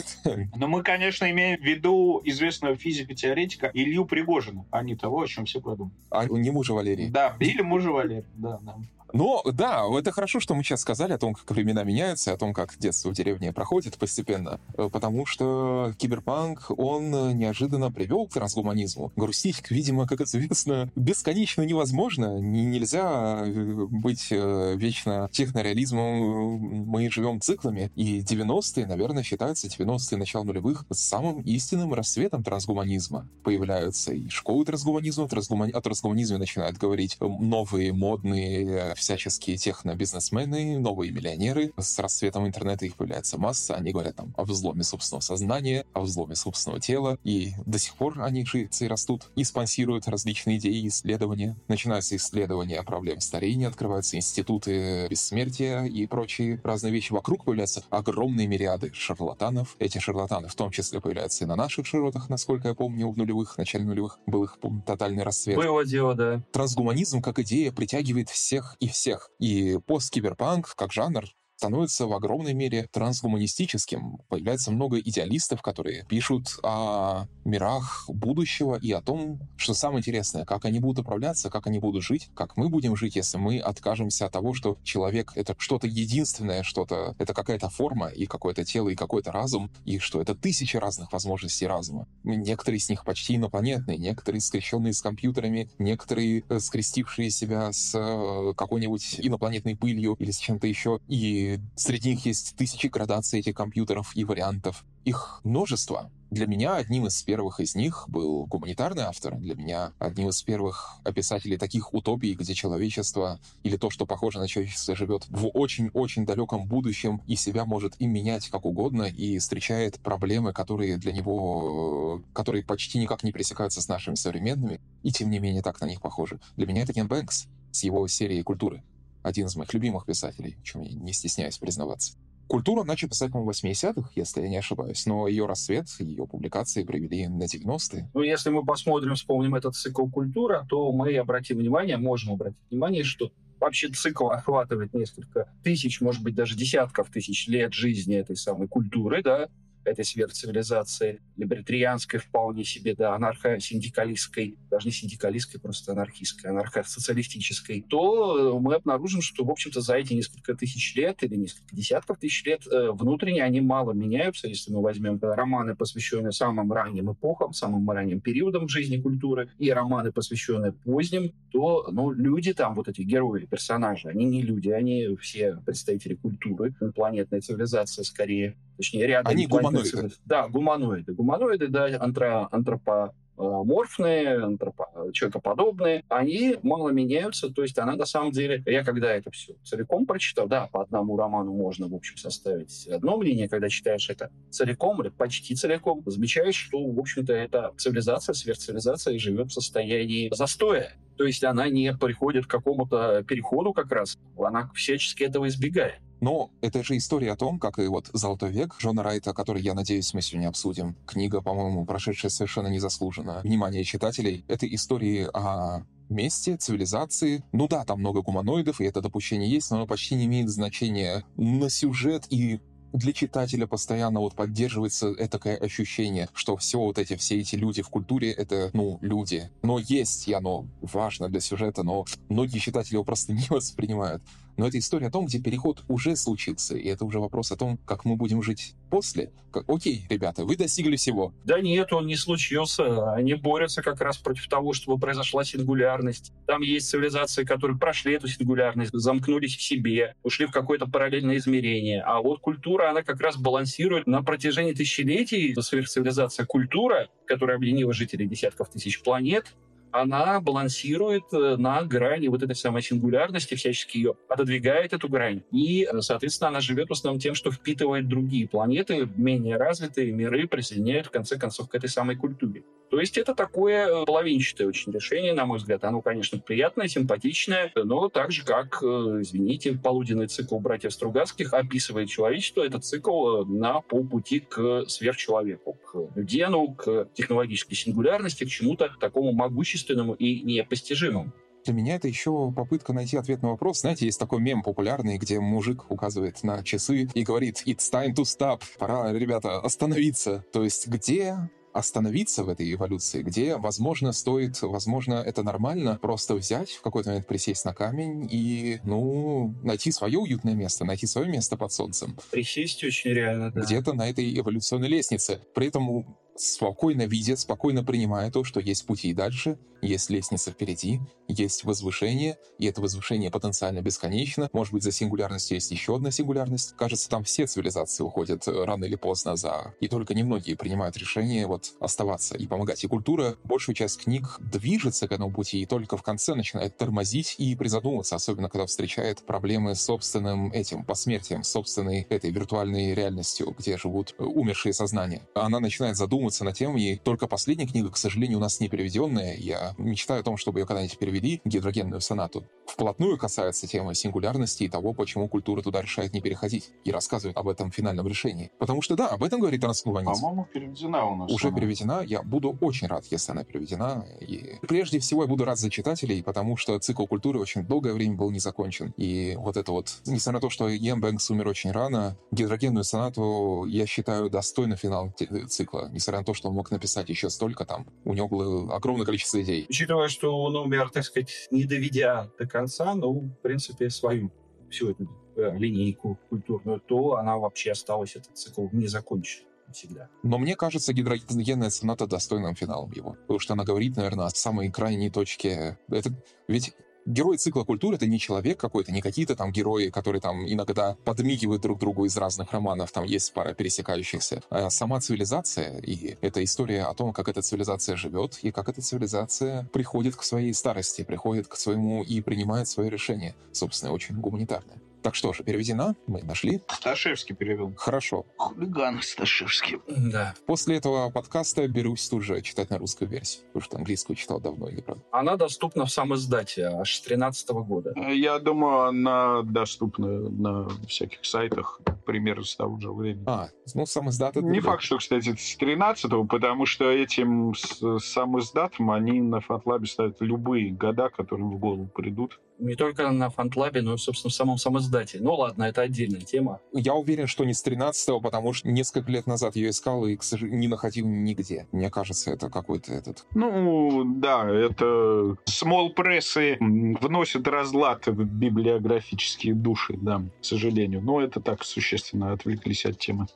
Но мы, конечно, имеем в виду известного физика-теоретика Илью Пригожина, а не того, о чем все подумали. А не мужа Валерии. Да, или мужа Валерия, да, да. Но да, это хорошо, что мы сейчас сказали о том, как времена меняются, о том, как детство в деревне проходит постепенно, э, потому что киберпанк, он неожиданно привел к трансгуманизму. Грустить, видимо, как известно, бесконечно невозможно. Нельзя э, быть э, вечно технореализмом, мы живем циклами. И 90-е, наверное, считаются 90-е, начало нулевых, самым истинным рассветом трансгуманизма. Появляются и школы трансгуманизма, трансгумани... о трансгуманизме начинают говорить новые, модные, всяческие техно-бизнесмены, новые миллионеры. С расцветом интернета их появляется масса. Они говорят там о взломе собственного сознания, о взломе собственного тела. И до сих пор они живцы и растут и спонсируют различные идеи и исследования. Начинаются исследования проблем старения, открываются институты бессмертия и прочие разные вещи. Вокруг появляются огромные мириады шарлатанов. Эти шарлатаны в том числе появляются и на наших широтах, насколько я помню, в нулевых, начале нулевых был их тотальный рассвет. Было дело, да. Трансгуманизм как идея притягивает всех и всех. И посткиберпанк как жанр становится в огромной мере трансгуманистическим. Появляется много идеалистов, которые пишут о мирах будущего и о том, что самое интересное, как они будут управляться, как они будут жить, как мы будем жить, если мы откажемся от того, что человек — это что-то единственное, что-то, это какая-то форма и какое-то тело и какой-то разум, и что это тысячи разных возможностей разума. Некоторые из них почти инопланетные, некоторые скрещенные с компьютерами, некоторые э, скрестившие себя с э, какой-нибудь инопланетной пылью или с чем-то еще. И среди них есть тысячи градаций этих компьютеров и вариантов. Их множество. Для меня одним из первых из них был гуманитарный автор. Для меня одним из первых описателей таких утопий, где человечество или то, что похоже на человечество, живет в очень-очень далеком будущем и себя может им менять как угодно и встречает проблемы, которые для него, которые почти никак не пересекаются с нашими современными, и тем не менее так на них похожи. Для меня это Кен Бэнкс с его серией «Культуры» один из моих любимых писателей, чем я не стесняюсь признаваться. Культура начал писать, по-моему, в 80-х, если я не ошибаюсь, но ее рассвет, ее публикации привели на 90-е. Ну, если мы посмотрим, вспомним этот цикл «Культура», то мы обратим внимание, можем обратить внимание, что вообще цикл охватывает несколько тысяч, может быть, даже десятков тысяч лет жизни этой самой культуры, да, этой сверхцивилизации, либертарианской вполне себе, да, анархо-синдикалистской, даже не синдикалистской, просто анархистской, анархо-социалистической, то мы обнаружим, что, в общем-то, за эти несколько тысяч лет или несколько десятков тысяч лет э, внутренне они мало меняются. Если мы возьмем романы, посвященные самым ранним эпохам, самым ранним периодам жизни культуры, и романы, посвященные поздним, то ну, люди там, вот эти герои, персонажи, они не люди, они все представители культуры, планетной цивилизации скорее. Точнее, рядом они гуманоиды. Да, гуманоиды. Гуманоиды, да, антро, антропо, морфные, антропо, человекоподобные, они мало меняются, то есть она на самом деле, я когда это все целиком прочитал, да, по одному роману можно, в общем, составить одно мнение, когда читаешь это целиком или почти целиком, замечаешь, что, в общем-то, эта цивилизация, сверхцивилизация живет в состоянии застоя, то есть она не приходит к какому-то переходу как раз, она всячески этого избегает. Но это же история о том, как и вот «Золотой век» Джона Райта, который, я надеюсь, мы сегодня обсудим. Книга, по-моему, прошедшая совершенно незаслуженно. Внимание читателей. Это истории о месте, цивилизации. Ну да, там много гуманоидов, и это допущение есть, но оно почти не имеет значения на сюжет и для читателя постоянно вот поддерживается этакое ощущение, что все вот эти, все эти люди в культуре — это, ну, люди. Но есть, и оно важно для сюжета, но многие читатели его просто не воспринимают. Но это история о том, где переход уже случился, и это уже вопрос о том, как мы будем жить после. Как, окей, ребята, вы достигли всего. Да нет, он не случился. Они борются как раз против того, чтобы произошла сингулярность. Там есть цивилизации, которые прошли эту сингулярность, замкнулись в себе, ушли в какое-то параллельное измерение. А вот культура, она как раз балансирует на протяжении тысячелетий. Сверхцивилизация культура, которая объединила жителей десятков тысяч планет, она балансирует э, на грани вот этой самой сингулярности, всячески ее отодвигает эту грань. И, э, соответственно, она живет в основном тем, что впитывает другие планеты, менее развитые миры, присоединяют, в конце концов, к этой самой культуре. То есть это такое э, половинчатое очень решение, на мой взгляд. Оно, конечно, приятное, симпатичное, но так же, как, извините, полуденный цикл братьев Стругацких описывает человечество, этот цикл на полпути к сверхчеловеку, к Гену, к технологической сингулярности, к чему-то такому могущественному и непостижимому. Для меня это еще попытка найти ответ на вопрос. Знаете, есть такой мем популярный, где мужик указывает на часы и говорит «It's time to stop». Пора, ребята, остановиться. То есть где остановиться в этой эволюции, где, возможно, стоит, возможно, это нормально, просто взять, в какой-то момент присесть на камень и, ну, найти свое уютное место, найти свое место под солнцем. Присесть очень реально, да. Где-то на этой эволюционной лестнице. При этом спокойно видя, спокойно принимая то, что есть пути дальше, есть лестница впереди, есть возвышение, и это возвышение потенциально бесконечно. Может быть, за сингулярностью есть еще одна сингулярность. Кажется, там все цивилизации уходят э, рано или поздно за... И только немногие принимают решение вот оставаться и помогать. И культура, большую часть книг движется к этому пути, и только в конце начинает тормозить и призадумываться, особенно когда встречает проблемы с собственным этим, посмертием, собственной этой виртуальной реальностью, где живут э, умершие сознания. Она начинает задумываться на тему, и только последняя книга, к сожалению, у нас не переведенная. Я мечтаю о том, чтобы ее когда-нибудь перевели, гидрогенную сонату. Вплотную касается темы сингулярности и того, почему культура туда решает не переходить, и рассказывает об этом финальном решении. Потому что да, об этом говорит трансгуманизм. По-моему, переведена у нас. Уже она. переведена. Я буду очень рад, если она переведена. И прежде всего я буду рад за читателей, потому что цикл культуры очень долгое время был не закончен. И вот это вот, несмотря на то, что Иэн Бэнкс умер очень рано, гидрогенную сонату я считаю достойный финал цикла. Несмотря на то, что он мог написать еще столько там. У него было огромное количество идей. Учитывая, что он умер, так сказать, не доведя до конца, ну, в принципе, свою всю эту э, линейку культурную, то она вообще осталась, этот цикл, не закончен всегда. Но мне кажется, гидрогенная соната достойным финалом его. Потому что она говорит, наверное, о самой крайней точке. Это ведь Герой цикла культуры — это не человек какой-то, не какие-то там герои, которые там иногда подмигивают друг другу из разных романов, там есть пара пересекающихся. А сама цивилизация, и это история о том, как эта цивилизация живет, и как эта цивилизация приходит к своей старости, приходит к своему и принимает свое решение, собственно, очень гуманитарное. Так что же, переведена, мы нашли. Сташевский перевел. Хорошо. Хулиган Сташевский. Да. После этого подкаста берусь тут же читать на русскую версию, потому что английскую читал давно, или правда? Она доступна в сам издате аж с 13 года. Я думаю, она доступна на всяких сайтах примерно с того же времени. А, ну сам издат... это Не факт, что, кстати, с 13 потому что этим сам издатом они на фатлабе ставят любые года, которые в голову придут. Не только на Фантлабе, но и, собственно, в самом сам издате. Ну ладно, это отдельная тема. Я уверен, что не с 13 потому что несколько лет назад ее искал и, к сожалению, не находил нигде. Мне кажется, это какой-то этот... Ну, да, это small прессы вносят разлад в библиографические души, да, к сожалению. Но это так существенно отвлеклись от темы.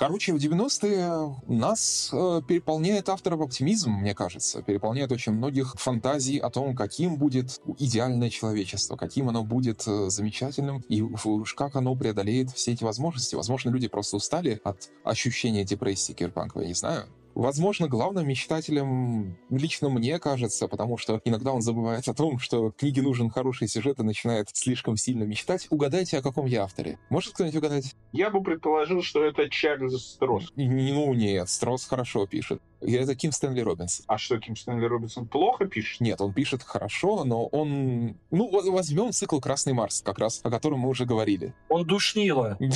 Короче, в 90-е нас э, переполняет авторов оптимизм, мне кажется. Переполняет очень многих фантазий о том, каким будет идеальное человечество, каким оно будет э, замечательным, и уж как оно преодолеет все эти возможности. Возможно, люди просто устали от ощущения депрессии киберпанка, я не знаю. Возможно, главным мечтателем лично мне кажется, потому что иногда он забывает о том, что книге нужен хороший сюжет и начинает слишком сильно мечтать. Угадайте, о каком я авторе. Может кто-нибудь угадать? Я бы предположил, что это Чарльз Стросс. И- Ну нет, Стросс хорошо пишет. И это Ким Стэнли Робинс. А что, Ким Стэнли Робинсон плохо пишет? Нет, он пишет хорошо, но он... Ну, вот возьмем цикл «Красный Марс», как раз о котором мы уже говорили. Он душнило.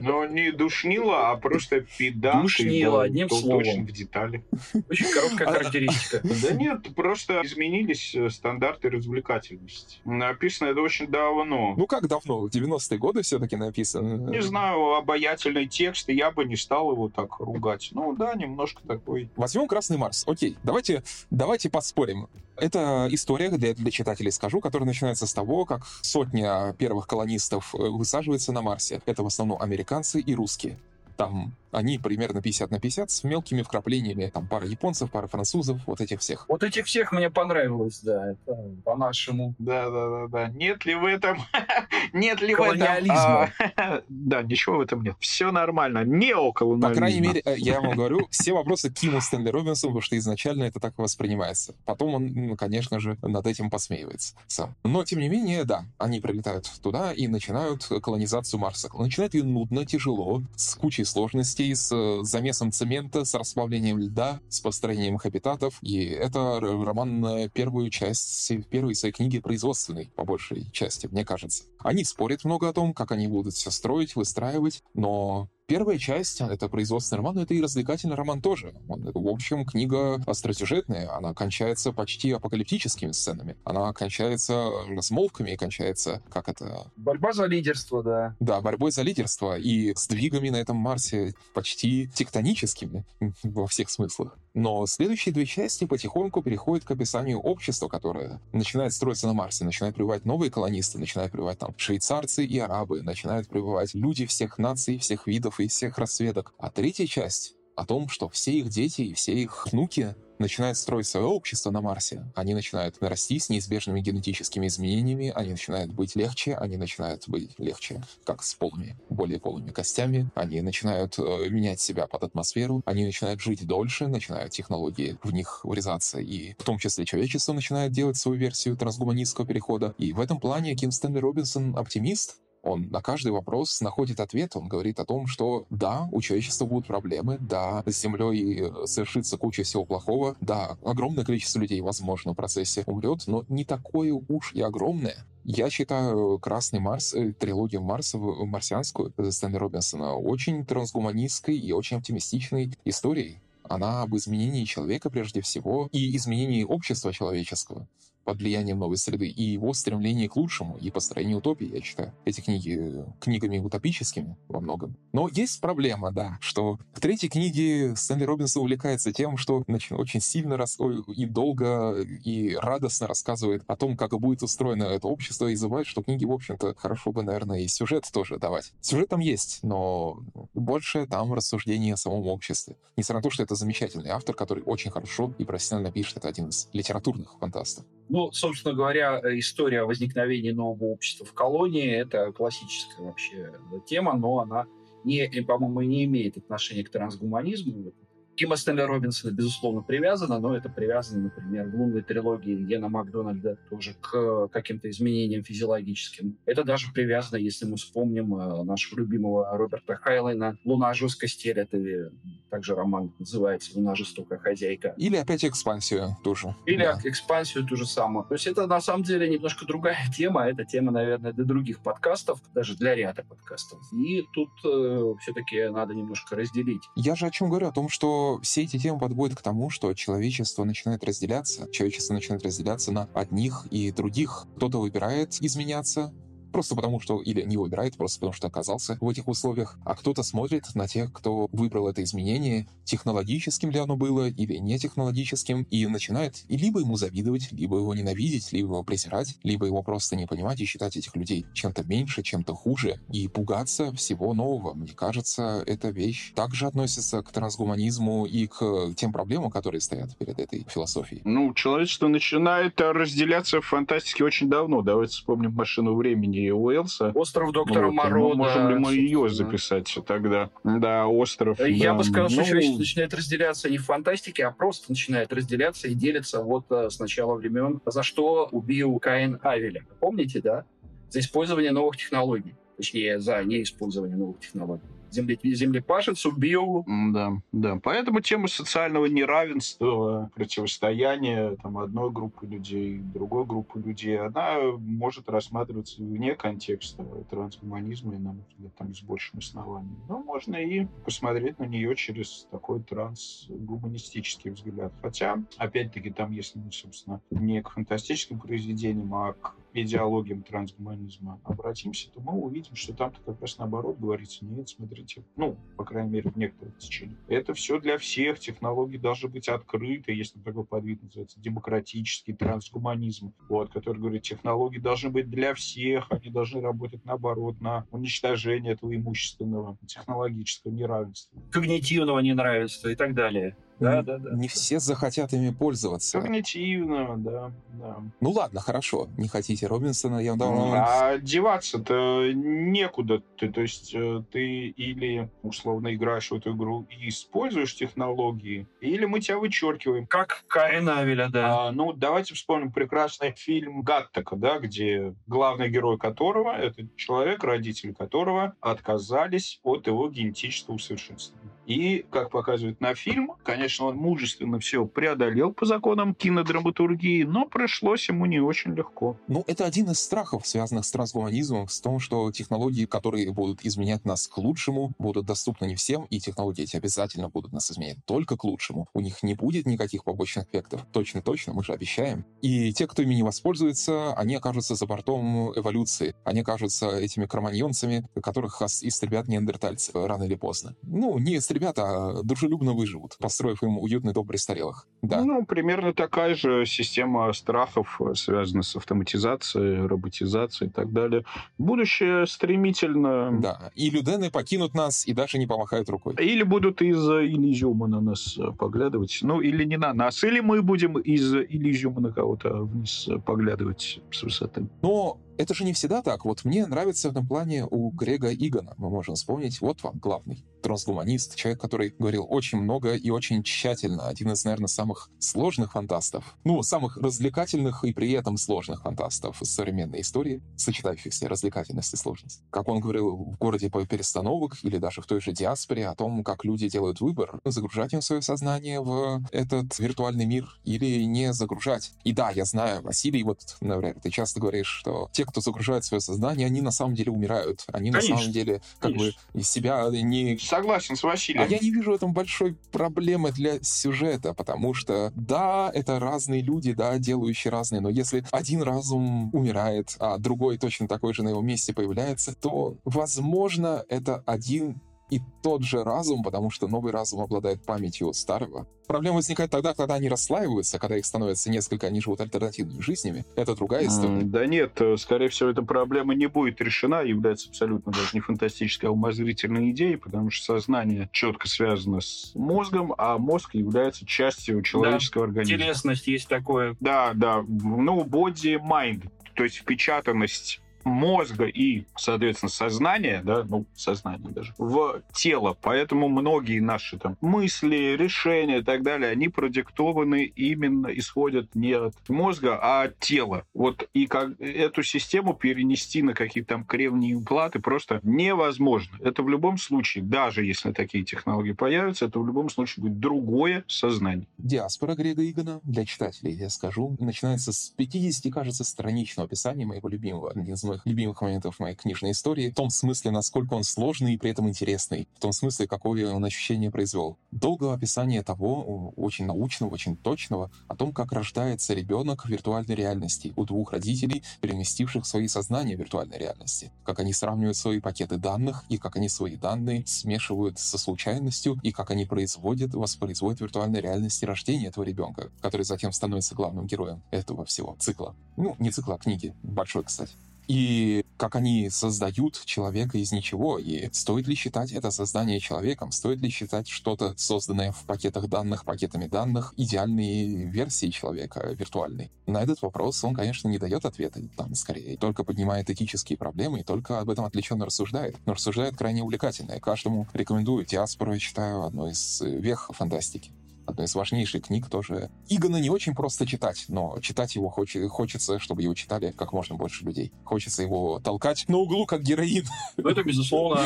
Но не душнило, а просто педант. Душнило, одним словом. Точен в детали. Очень короткая А- характеристика. Да нет, просто изменились э, стандарты развлекательности. Написано это очень давно. Ну, как давно? В 90-е годы все-таки написано. Не знаю, обаятельный текст, я бы не стал его так ругать. Ну да, немножко такой. Возьмем Красный Марс. Окей, давайте, давайте поспорим. Это история, для, для читателей скажу, которая начинается с того, как сотня первых колонистов э, высаживается на Марсе. Это в основном американцы и русские. Там они примерно 50 на 50 с мелкими вкраплениями. Там пара японцев, пара французов, вот этих всех. Вот этих всех мне понравилось, да. Это по-нашему. Да, да, да, да. Нет ли в этом... Нет ли в этом... Колониализма. а, Да, ничего в этом нет. Все нормально. По Неоколониализма. крайней мере, э, я вам говорю, все вопросы Киму Стэнли Робинсу, потому что изначально это так воспринимается. Потом он, ну, конечно же, над этим посмеивается сам. Но, тем не менее, да, они прилетают туда и начинают колонизацию Марса. Начинают ее нудно, тяжело, с кучей сложностей, с э, замесом цемента, с расплавлением льда, с построением хабитатов. И это роман первую часть, первой своей книги производственной, по большей части, мне кажется. Они спорят много о том, как они будут все строить, выстраивать, но Первая часть — это производственный роман, но это и развлекательный роман тоже. Он, в общем, книга остросюжетная, она кончается почти апокалиптическими сценами. Она кончается размолвками и кончается, как это... Борьба за лидерство, да. Да, борьбой за лидерство и сдвигами на этом Марсе почти тектоническими во всех смыслах. Но следующие две части потихоньку переходят к описанию общества, которое начинает строиться на Марсе, начинают прибывать новые колонисты, начинают прибывать там швейцарцы и арабы, начинают прибывать люди всех наций, всех видов и всех расцветок. А третья часть о том, что все их дети и все их внуки начинают строить свое общество на Марсе. Они начинают расти с неизбежными генетическими изменениями, они начинают быть легче, они начинают быть легче, как с полыми, более полыми костями, они начинают э, менять себя под атмосферу, они начинают жить дольше, начинают технологии в них врезаться, и в том числе человечество начинает делать свою версию трансгуманистского перехода. И в этом плане Ким Стэнли Робинсон оптимист, он на каждый вопрос находит ответ. Он говорит о том, что да, у человечества будут проблемы, да, с Землей э, совершится куча всего плохого, да, огромное количество людей, возможно, в процессе умрет, но не такое уж и огромное. Я считаю «Красный Марс», э, трилогию Марса, марсианскую э, Стэнли Робинсона, очень трансгуманистской и очень оптимистичной историей. Она об изменении человека прежде всего и изменении общества человеческого под влиянием новой среды, и его стремление к лучшему и построению утопии, я считаю. Эти книги э, книгами утопическими во многом. Но есть проблема, да, что в третьей книге Стэнли Робинсон увлекается тем, что очень сильно рас... и долго и радостно рассказывает о том, как будет устроено это общество, и забывает, что книги, в общем-то, хорошо бы, наверное, и сюжет тоже давать. Сюжет там есть, но больше там рассуждения о самом обществе. Несмотря на то, что это замечательный автор, который очень хорошо и профессионально пишет, это один из литературных фантастов. Ну, собственно говоря, история возникновения нового общества в колонии – это классическая вообще тема, но она, не, по-моему, не имеет отношения к трансгуманизму. Кима Стэнли Робинсона, безусловно, привязана, но это привязано, например, в лунной трилогии Йена Макдональда тоже к каким-то изменениям физиологическим. Это даже привязано, если мы вспомним э, нашего любимого Роберта Хайлайна «Луна жесткости», это также роман называется «Луна жестокая хозяйка». Или опять экспансию тоже. Или да. экспансию ту же самую. То есть это на самом деле немножко другая тема. Это тема, наверное, для других подкастов, даже для ряда подкастов. И тут э, все-таки надо немножко разделить. Я же о чем говорю? О том, что все эти темы подводят к тому, что человечество начинает разделяться. Человечество начинает разделяться на одних и других. Кто-то выбирает изменяться, просто потому что, или не выбирает, просто потому что оказался в этих условиях, а кто-то смотрит на тех, кто выбрал это изменение, технологическим ли оно было или не технологическим, и начинает и либо ему завидовать, либо его ненавидеть, либо его презирать, либо его просто не понимать и считать этих людей чем-то меньше, чем-то хуже, и пугаться всего нового. Мне кажется, эта вещь также относится к трансгуманизму и к тем проблемам, которые стоят перед этой философией. Ну, человечество начинает разделяться в фантастике очень давно. Давайте вспомним «Машину времени» Уэллса. Остров доктора вот. Моро. Ну, можем ли мы ее записать тогда? Да, остров. Я да. бы сказал, что ну... человечество начинает разделяться не в фантастике, а просто начинает разделяться и делиться вот э, с начала времен, за что убил Каин Авеля. Помните, да? За использование новых технологий. Точнее, за неиспользование новых технологий земле, землепашец убил. Да, да. Поэтому тема социального неравенства, противостояния там, одной группы людей, другой группы людей, она может рассматриваться вне контекста трансгуманизма, и, на мой взгляд, там с большим основанием. Но можно и посмотреть на нее через такой трансгуманистический взгляд. Хотя, опять-таки, там, если мы, собственно, не к фантастическим произведениям, а к идеологиям трансгуманизма обратимся, то мы увидим, что там-то как раз наоборот говорится, нет, смотрите, ну, по крайней мере, в некоторых течениях. Это все для всех, технологии должны быть открыты, если такой подвид называется демократический трансгуманизм, вот, который говорит, технологии должны быть для всех, они должны работать наоборот, на уничтожение этого имущественного технологического неравенства. Когнитивного неравенства и так далее. Да, да, да. Не все захотят ими пользоваться. Когнитивно, да, да. Ну ладно, хорошо. Не хотите Робинсона, я вам А деваться-то некуда. Ты, то есть э, ты или условно играешь в эту игру и используешь технологии, или мы тебя вычеркиваем. Как Каин Авеля, да. А, ну, давайте вспомним прекрасный фильм Гаттека, да, где главный герой которого, это человек, родители которого отказались от его генетического усовершенствования И, как показывает на фильм, конечно, он мужественно все преодолел по законам кинодраматургии, но пришлось ему не очень легко. Ну, это один из страхов, связанных с трансгуманизмом, в том, что технологии, которые будут изменять нас к лучшему, будут доступны не всем, и технологии эти обязательно будут нас изменять только к лучшему. У них не будет никаких побочных эффектов. Точно-точно, мы же обещаем. И те, кто ими не воспользуется, они окажутся за бортом эволюции. Они окажутся этими кроманьонцами, которых истребят неандертальцы рано или поздно. Ну, не а дружелюбно выживут, построив им уютный дом престарелых. Да. Ну, примерно такая же система страхов э, связана с автоматизацией, роботизацией и так далее. Будущее стремительно... Да, и людены покинут нас и даже не помахают рукой. Или будут из Элизиума на нас э, поглядывать. Ну, или не на нас. Или мы будем из Элизиума на кого-то вниз поглядывать с высоты. Но это же не всегда так. Вот мне нравится в этом плане у Грега Игона. Мы можем вспомнить, вот вам главный трансгуманист, человек, который говорил очень много и очень тщательно. Один из, наверное, самых сложных фантастов. Ну, самых развлекательных и при этом сложных фантастов современной истории, сочетающихся развлекательность и сложность. Как он говорил в городе по перестановок или даже в той же диаспоре о том, как люди делают выбор, загружать им свое сознание в этот виртуальный мир или не загружать. И да, я знаю, Василий, вот, например, ты часто говоришь, что те, кто загружает свое сознание, они на самом деле умирают. Они Конечно. на самом деле как Конечно. бы из себя не... Согласен с Василием. А я не вижу в этом большой проблемы для сюжета, потому что, да, это разные люди, да, делающие разные, но если один разум умирает, а другой точно такой же на его месте появляется, то, возможно, это один и тот же разум, потому что новый разум обладает памятью старого. Проблема возникает тогда, когда они расслаиваются, когда их становится несколько, они живут альтернативными жизнями. Это другая история. Mm, да нет, э, скорее всего, эта проблема не будет решена, является абсолютно даже не фантастической, а умозрительной идеей, потому что сознание четко связано с мозгом, а мозг является частью человеческого да, организма. Телесность есть такое. Да, да. Ну, body-mind, то есть впечатанность мозга и, соответственно, сознания, да, ну, сознание даже, в тело. Поэтому многие наши там мысли, решения и так далее, они продиктованы именно, исходят не от мозга, а от тела. Вот и как эту систему перенести на какие-то там кремнии импланты просто невозможно. Это в любом случае, даже если такие технологии появятся, это в любом случае будет другое сознание. Диаспора Грега Игона, для читателей я скажу, начинается с 50, кажется, страничного описания моего любимого, один из любимых моментов моей книжной истории, в том смысле, насколько он сложный и при этом интересный, в том смысле, какое он ощущение произвел. Долгого описания того, очень научного, очень точного, о том, как рождается ребенок в виртуальной реальности у двух родителей, переместивших свои сознания в виртуальной реальности, как они сравнивают свои пакеты данных и как они свои данные смешивают со случайностью и как они производят, воспроизводят в виртуальной реальности рождение этого ребенка, который затем становится главным героем этого всего цикла. Ну, не цикла, а книги. Большой, кстати и как они создают человека из ничего, и стоит ли считать это создание человеком, стоит ли считать что-то, созданное в пакетах данных, пакетами данных, идеальной версией человека, виртуальной. На этот вопрос он, конечно, не дает ответа, там, скорее, только поднимает этические проблемы и только об этом отвлеченно рассуждает. Но рассуждает крайне увлекательно, и каждому рекомендую. Диаспору я считаю одной из вех фантастики одной из важнейших книг тоже. Игона не очень просто читать, но читать его хоч хочется, чтобы его читали как можно больше людей. Хочется его толкать на углу, как героин. Ну, это, безусловно,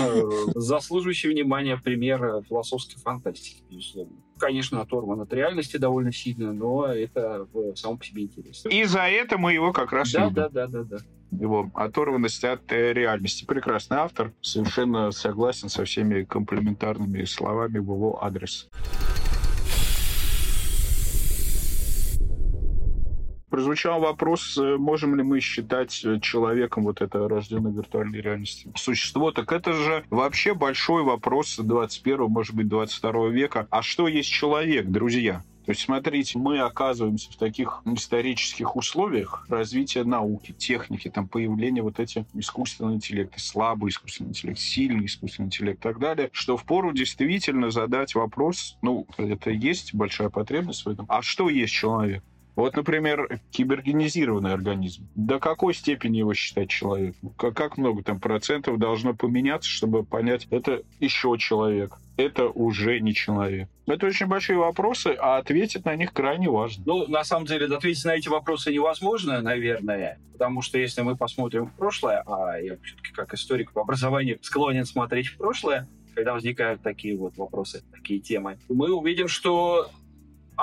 заслуживающий внимания пример философской фантастики, безусловно. Конечно, оторван от реальности довольно сильно, но это в самом по себе интересно. И за это мы его как раз да, любим. Да, да, да, да его оторванность от э, реальности. Прекрасный автор, совершенно согласен со всеми комплиментарными словами в его адрес. Прозвучал вопрос, э, можем ли мы считать э, человеком вот это рожденное виртуальной реальности существо. Так это же вообще большой вопрос 21 может быть, 22 века. А что есть человек, друзья? То есть, смотрите, мы оказываемся в таких исторических условиях развития науки, техники, там, появления вот этих искусственного интеллекта, слабый искусственный интеллект, сильный искусственный интеллект и так далее, что в пору действительно задать вопрос, ну, это есть большая потребность в этом, а что есть человек? Вот, например, кибергенизированный организм. До какой степени его считать человеком? Как много там процентов должно поменяться, чтобы понять, это еще человек, это уже не человек? Это очень большие вопросы, а ответить на них крайне важно. Ну, на самом деле, ответить на эти вопросы невозможно, наверное, потому что если мы посмотрим в прошлое, а я все-таки как историк по образованию склонен смотреть в прошлое, когда возникают такие вот вопросы, такие темы, мы увидим, что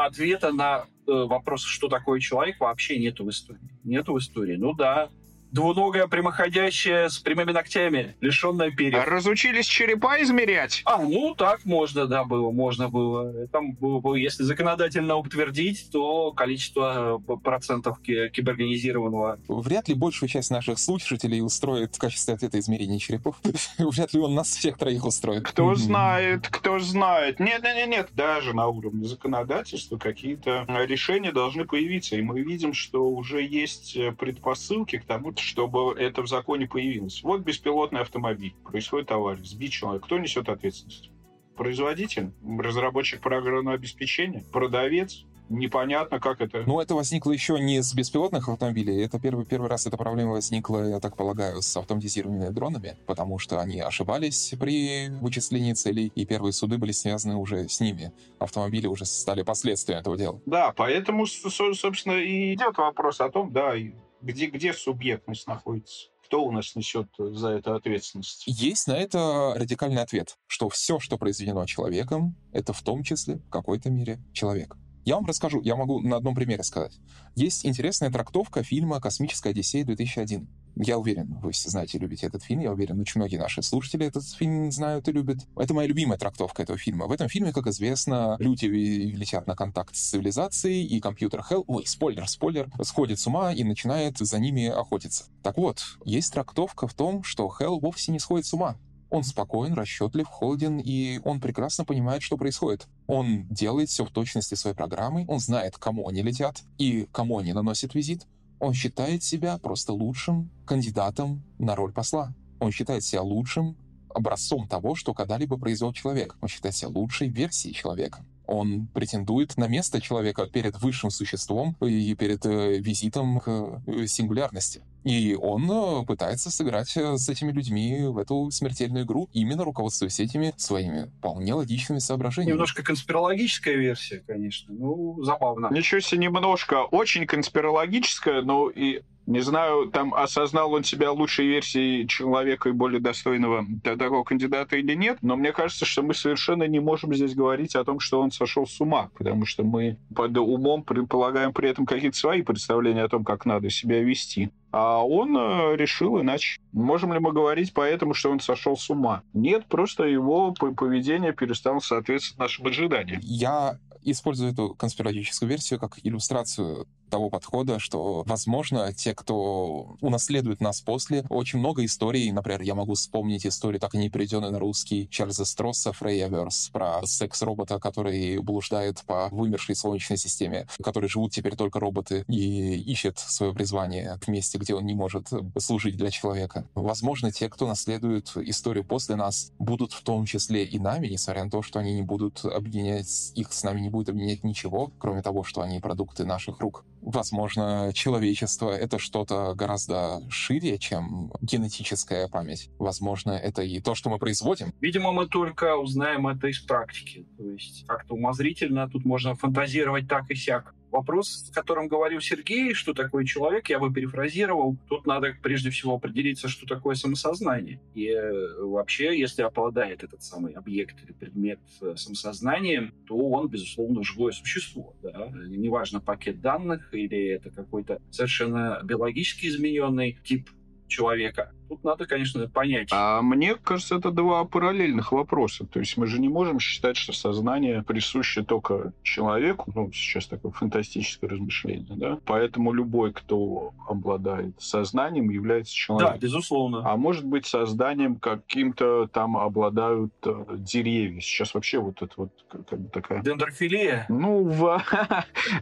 ответа на э, вопрос, что такое человек, вообще нету в истории. Нету в истории. Ну да, двуногая прямоходящая с прямыми ногтями, лишенная перьев. А разучились черепа измерять? А, ну так можно, да, было, можно было. Там было, если законодательно утвердить, то количество э, процентов киберганизированного. Вряд ли большую часть наших слушателей устроит в качестве ответа измерения черепов. Вряд ли он нас всех троих устроит. Кто знает, кто знает. Нет, нет, нет, нет, даже на уровне законодательства какие-то решения должны появиться. И мы видим, что уже есть э, предпосылки к тому, чтобы это в законе появилось. Вот беспилотный автомобиль, происходит авария, сбит человек. Кто несет ответственность? Производитель, разработчик программного обеспечения, продавец, непонятно, как это. Ну, это возникло еще не с беспилотных автомобилей. Это первый, первый раз эта проблема возникла, я так полагаю, с автоматизированными дронами, потому что они ошибались при вычислении целей, и первые суды были связаны уже с ними. Автомобили уже стали последствием этого дела. Да, поэтому, собственно, и идет вопрос о том, да, где, где субъектность находится? Кто у нас несет за это ответственность? Есть на это радикальный ответ, что все, что произведено человеком, это в том числе в какой-то мере человек. Я вам расскажу, я могу на одном примере сказать. Есть интересная трактовка фильма «Космическая Одиссея-2001». Я уверен, вы все знаете, любите этот фильм. Я уверен, очень многие наши слушатели этот фильм знают и любят. Это моя любимая трактовка этого фильма. В этом фильме, как известно, люди летят на контакт с цивилизацией, и компьютер Hell, ой, спойлер, спойлер, сходит с ума и начинает за ними охотиться. Так вот, есть трактовка в том, что Hell вовсе не сходит с ума. Он спокоен, расчетлив, холоден, и он прекрасно понимает, что происходит. Он делает все в точности своей программы, он знает, кому они летят и кому они наносят визит. Он считает себя просто лучшим кандидатом на роль посла. Он считает себя лучшим образцом того, что когда-либо произвел человек. Он считает себя лучшей версией человека. Он претендует на место человека перед высшим существом и перед э, визитом к э, сингулярности. И он э, пытается сыграть э, с этими людьми в эту смертельную игру, именно руководствуясь этими своими вполне логичными соображениями. Немножко конспирологическая версия, конечно. Ну, забавно. Ничего себе, немножко. Очень конспирологическая, но и не знаю, там осознал он себя лучшей версией человека и более достойного такого кандидата или нет, но мне кажется, что мы совершенно не можем здесь говорить о том, что он сошел с ума, потому что мы под умом предполагаем при этом какие-то свои представления о том, как надо себя вести. А он э, решил иначе. Можем ли мы говорить поэтому, что он сошел с ума? Нет, просто его поведение перестало соответствовать нашим ожиданиям. Я использую эту конспирологическую версию как иллюстрацию того подхода, что, возможно, те, кто унаследует нас после, очень много историй, например, я могу вспомнить историю, так и не переведенную на русский, Чарльза Стросса «Фрейяверс», про секс-робота, который блуждает по вымершей Солнечной системе, в которой живут теперь только роботы и ищет свое призвание в месте, где он не может служить для человека. Возможно, те, кто наследует историю после нас, будут в том числе и нами, несмотря на то, что они не будут объединять, их с нами не будет объединять ничего, кроме того, что они продукты наших рук. Возможно, человечество — это что-то гораздо шире, чем генетическая память. Возможно, это и то, что мы производим. Видимо, мы только узнаем это из практики. То есть как-то умозрительно тут можно фантазировать так и сяк. Вопрос, о котором говорил Сергей, что такое человек, я бы перефразировал. Тут надо прежде всего определиться, что такое самосознание. И э, вообще, если обладает этот самый объект или предмет э, самосознанием, то он, безусловно, живое существо. Да? Неважно, пакет данных или это какой-то совершенно биологически измененный тип человека. Тут надо, конечно, понять. А мне кажется, это два параллельных вопроса. То есть мы же не можем считать, что сознание присуще только человеку. Ну, сейчас такое фантастическое размышление, да? Поэтому любой, кто обладает сознанием, является человеком. Да, безусловно. А может быть, созданием каким-то там обладают э, деревья. Сейчас вообще вот это вот как бы такая... Дендрофилия? Ну, в...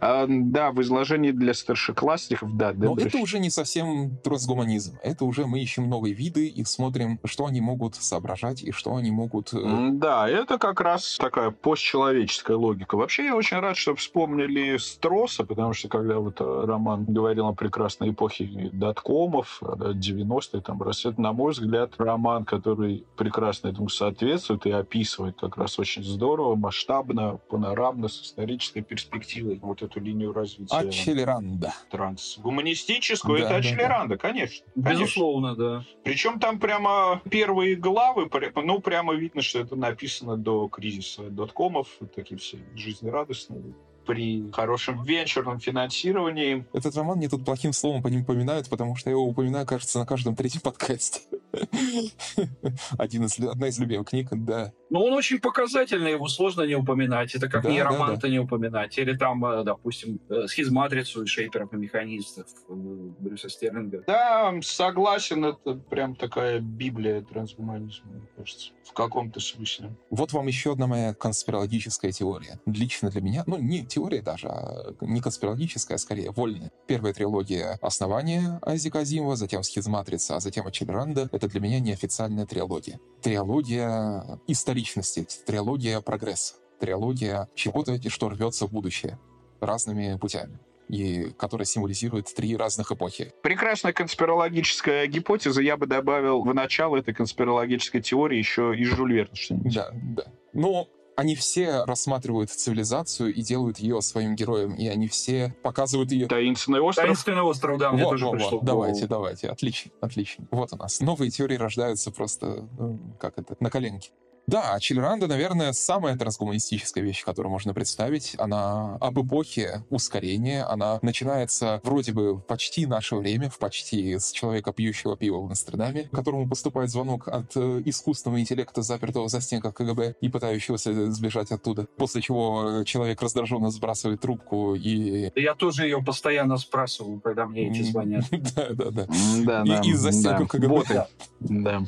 А, да, в изложении для старшеклассников, да. Но это уже не совсем трансгуманизм. Это уже мы ищем новые виды и смотрим, что они могут соображать и что они могут... Э, да, это как раз такая постчеловеческая логика. Вообще я очень рад, что вспомнили Строса, потому что когда вот э, Роман говорил о прекрасной эпохе доткомов, 90-е, там, рассвет, на мой взгляд, роман, который прекрасно этому соответствует и описывает как раз очень здорово, масштабно, панорамно, с исторической перспективой вот эту линию развития. Ачелеранда. Трансгуманистическую. Да, это да, Ачелеранда, да. конечно. Безусловно, да. Причем там прямо первые главы, ну, прямо видно, что это написано до кризиса доткомов, такие все жизнерадостные при хорошем венчурном финансировании. Этот роман мне тут плохим словом по ним упоминают, потому что я его упоминаю, кажется, на каждом третьем подкасте. Один из, одна из любимых книг, да. Ну, он очень показательный, его сложно не упоминать. Это как да, нейроманта да, да. не упоминать. Или там, э, допустим, э, схизматрицу и шейперов и механистов э, Брюса Стерлинга. Да, согласен, это прям такая библия трансгуманизма, мне кажется, в каком-то смысле. Вот вам еще одна моя конспирологическая теория. Лично для меня, ну, не теория даже, а не конспирологическая, а скорее вольная. Первая трилогия «Основание» Айзека Азимова, затем «Схизматрица», а затем «Ачельранда» — это для меня неофициальная трилогия. Трилогия историчности, трилогия прогресса, трилогия чего-то, что рвется в будущее разными путями и которая символизирует три разных эпохи. Прекрасная конспирологическая гипотеза. Я бы добавил в начало этой конспирологической теории еще и Жюль Верн Да, да. Но они все рассматривают цивилизацию и делают ее своим героем, и они все показывают ее... Таинственный остров? Таинственный остров, да, мне вот, тоже вот, пришло. Вот, давайте, давайте, отлично, отлично. Вот у нас. Новые теории рождаются просто, ну, как это, на коленке. Да, Чилеранда, наверное, самая трансгуманистическая вещь, которую можно представить. Она об эпохе ускорения. Она начинается вроде бы в почти наше время, в почти с человека, пьющего пиво в Амстердаме, которому поступает звонок от э, искусственного интеллекта, запертого за стенках КГБ и пытающегося сбежать оттуда. После чего человек раздраженно сбрасывает трубку и... Я тоже ее постоянно сбрасываю, когда мне эти звонят. Да, да, да. Из-за стенок КГБ. Да.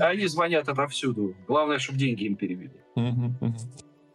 Они звонят отовсюду. Главное, чтобы деньги им перевели.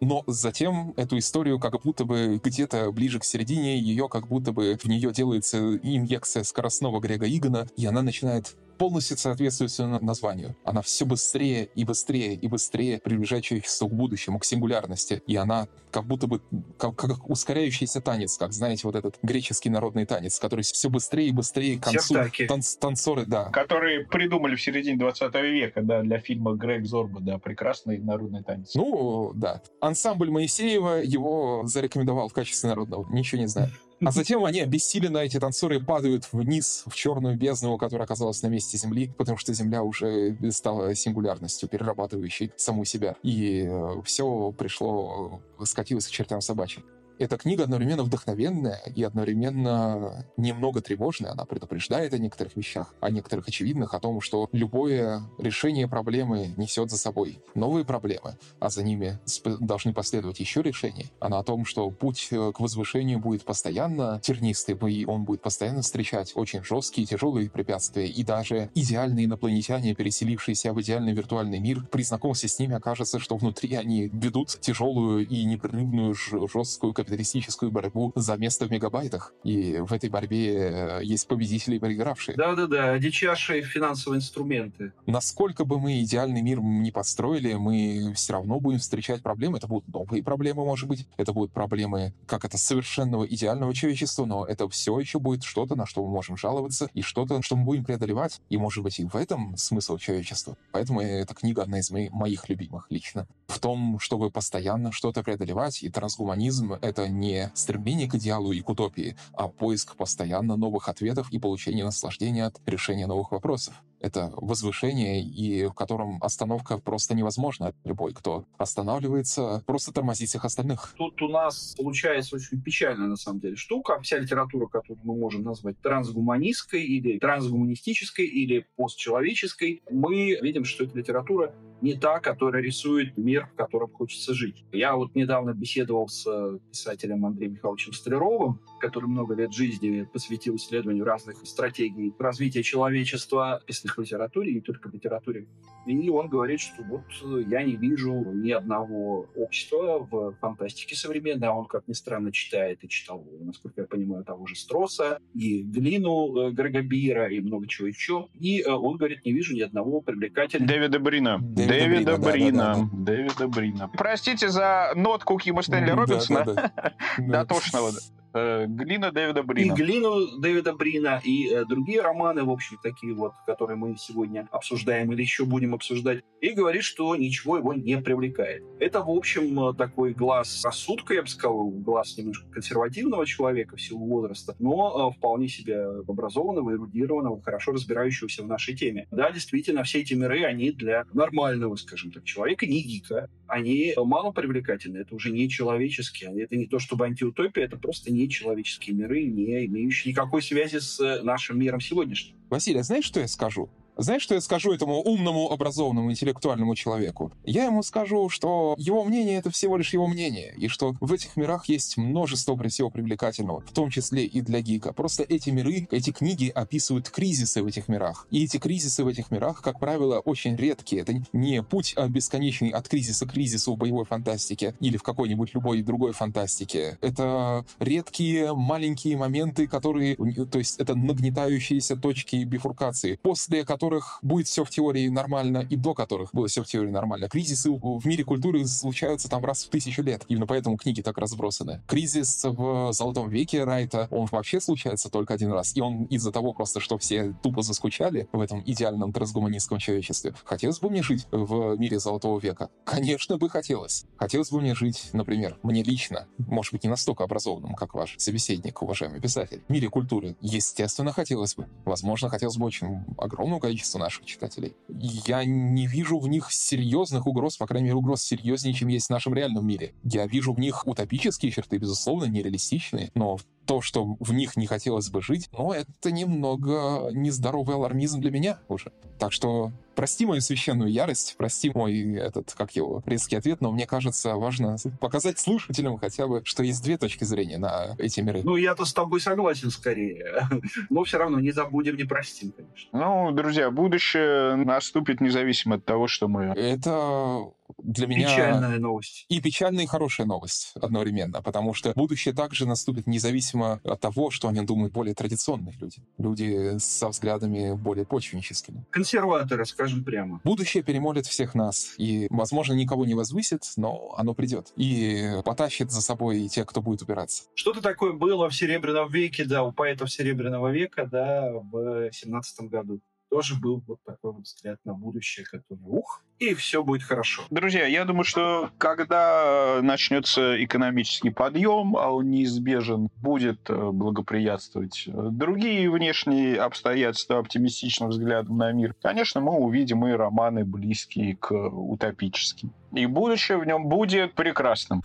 Но затем эту историю как будто бы где-то ближе к середине, ее как будто бы в нее делается инъекция скоростного Грега Игона, и она начинает полностью соответствует своему названию. Она все быстрее и быстрее и быстрее приближает человечество к будущему, к сингулярности. И она как будто бы как, как ускоряющийся танец, как, знаете, вот этот греческий народный танец, который все быстрее и быстрее к концу. Танц, танцоры, да. Которые придумали в середине 20 века, да, для фильма Грег Зорба, да, прекрасный народный танец. Ну, да. Ансамбль Моисеева его зарекомендовал в качестве народного. Ничего не знаю. А затем они обессиленно, эти танцоры, падают вниз, в черную бездну, которая оказалась на месте Земли, потому что Земля уже стала сингулярностью, перерабатывающей саму себя. И э, все пришло, скатилось к чертям собачьим. Эта книга одновременно вдохновенная и одновременно немного тревожная. Она предупреждает о некоторых вещах, о некоторых очевидных, о том, что любое решение проблемы несет за собой новые проблемы, а за ними должны последовать еще решения. Она о том, что путь э, к возвышению будет постоянно тернистый, и он будет постоянно встречать очень жесткие, тяжелые препятствия, и даже идеальные инопланетяне, переселившиеся в идеальный виртуальный мир, при знакомстве с ними окажется, что внутри они ведут тяжелую и непрерывную жесткую капиталистическую борьбу за место в мегабайтах. И в этой борьбе э, есть победители и проигравшие. Да-да-да, дичайшие финансовые инструменты. Насколько бы мы идеальный мир не построили, мы все равно будем встречать проблемы. Это будут новые проблемы, может быть. Это будут проблемы, как это, совершенного идеального человечества, но это все еще будет что-то, на что мы можем жаловаться, и что-то, что мы будем преодолевать. И, может быть, и в этом смысл человечества. Поэтому эта книга одна из моих любимых лично. В том, чтобы постоянно что-то преодолевать, и трансгуманизм — это это не стремление к идеалу и к утопии, а поиск постоянно новых ответов и получение наслаждения от решения новых вопросов это возвышение, и в котором остановка просто невозможна. Любой, кто останавливается, просто тормозит всех остальных. Тут у нас получается очень печальная, на самом деле, штука. Вся литература, которую мы можем назвать трансгуманистской или трансгуманистической или постчеловеческой, мы видим, что эта литература не та, которая рисует мир, в котором хочется жить. Я вот недавно беседовал с писателем Андреем Михайловичем Столяровым, который много лет жизни посвятил исследованию разных стратегий развития человечества, писанных в литературе, не только в литературе. И он говорит, что вот я не вижу ни одного общества в фантастике современной, а он, как ни странно, читает и читал, насколько я понимаю, того же Строса, и Глину э, Грегобира, и много чего еще. И э, он говорит, не вижу ни одного привлекательного... Дэвида Брина. Дэвида, Дэвида Брина. Да, да, да. Дэвида Брина. Простите за нотку Кима Стэнли Робинсона. Дотошного. Э, Глина Дэвида Брина. И Глину Дэвида Брина, и э, другие романы, в общем, такие вот, которые мы сегодня обсуждаем или еще будем обсуждать, и говорит, что ничего его не привлекает. Это, в общем, такой глаз рассудка, я бы сказал, глаз немножко консервативного человека в силу возраста, но э, вполне себе образованного, эрудированного, хорошо разбирающегося в нашей теме. Да, действительно, все эти миры, они для нормального, скажем так, человека, не гика, они мало привлекательны, это уже не человеческие, это не то чтобы антиутопия, это просто нечеловеческие миры, не имеющие никакой связи с нашим миром сегодняшним. Василий, а знаешь, что я скажу? Знаешь, что я скажу этому умному, образованному, интеллектуальному человеку? Я ему скажу, что его мнение — это всего лишь его мнение, и что в этих мирах есть множество всего привлекательного, в том числе и для гика. Просто эти миры, эти книги описывают кризисы в этих мирах. И эти кризисы в этих мирах, как правило, очень редкие. Это не путь а бесконечный от кризиса к кризису в боевой фантастике или в какой-нибудь любой другой фантастике. Это редкие маленькие моменты, которые... То есть это нагнетающиеся точки бифуркации, после которых которых будет все в теории нормально, и до которых было все в теории нормально. Кризисы в мире культуры случаются там раз в тысячу лет. Именно поэтому книги так разбросаны. Кризис в Золотом веке Райта, он вообще случается только один раз. И он из-за того просто, что все тупо заскучали в этом идеальном трансгуманистском человечестве. Хотелось бы мне жить в мире Золотого века? Конечно бы хотелось. Хотелось бы мне жить, например, мне лично, может быть, не настолько образованным, как ваш собеседник, уважаемый писатель, в мире культуры. Естественно, хотелось бы. Возможно, хотелось бы очень огромную количество количество наших читателей. Я не вижу в них серьезных угроз, по крайней мере, угроз серьезнее, чем есть в нашем реальном мире. Я вижу в них утопические черты, безусловно, нереалистичные, но то, что в них не хотелось бы жить, но это немного нездоровый алармизм для меня уже. Так что прости мою священную ярость, прости мой этот, как его, резкий ответ, но мне кажется, важно показать слушателям хотя бы, что есть две точки зрения на эти миры. Ну, я-то с тобой согласен скорее. Но все равно не забудем, не простим, конечно. Ну, друзья, будущее наступит независимо от того, что мы... Это для меня... Печальная новость. И печальная, и хорошая новость одновременно, потому что будущее также наступит независимо от того, что они думают более традиционные люди. Люди со взглядами более почвенническими. Консерваторы, скажем прямо. Будущее перемолит всех нас, и, возможно, никого не возвысит, но оно придет. И потащит за собой тех, кто будет упираться. Что-то такое было в Серебряном веке, да, у поэтов Серебряного века, да, в 17 году тоже был вот такой вот взгляд на будущее, который ух, и все будет хорошо. Друзья, я думаю, что когда начнется экономический подъем, а он неизбежен, будет э, благоприятствовать э, другие внешние обстоятельства оптимистичным взглядом на мир, конечно, мы увидим и романы, близкие к утопическим. И будущее в нем будет прекрасным.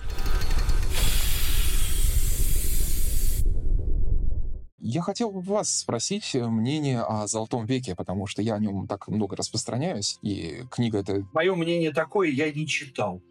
Я хотел бы вас спросить э, мнение о Золотом веке, потому что я о нем так много распространяюсь, и книга это... Мое мнение такое, я не читал.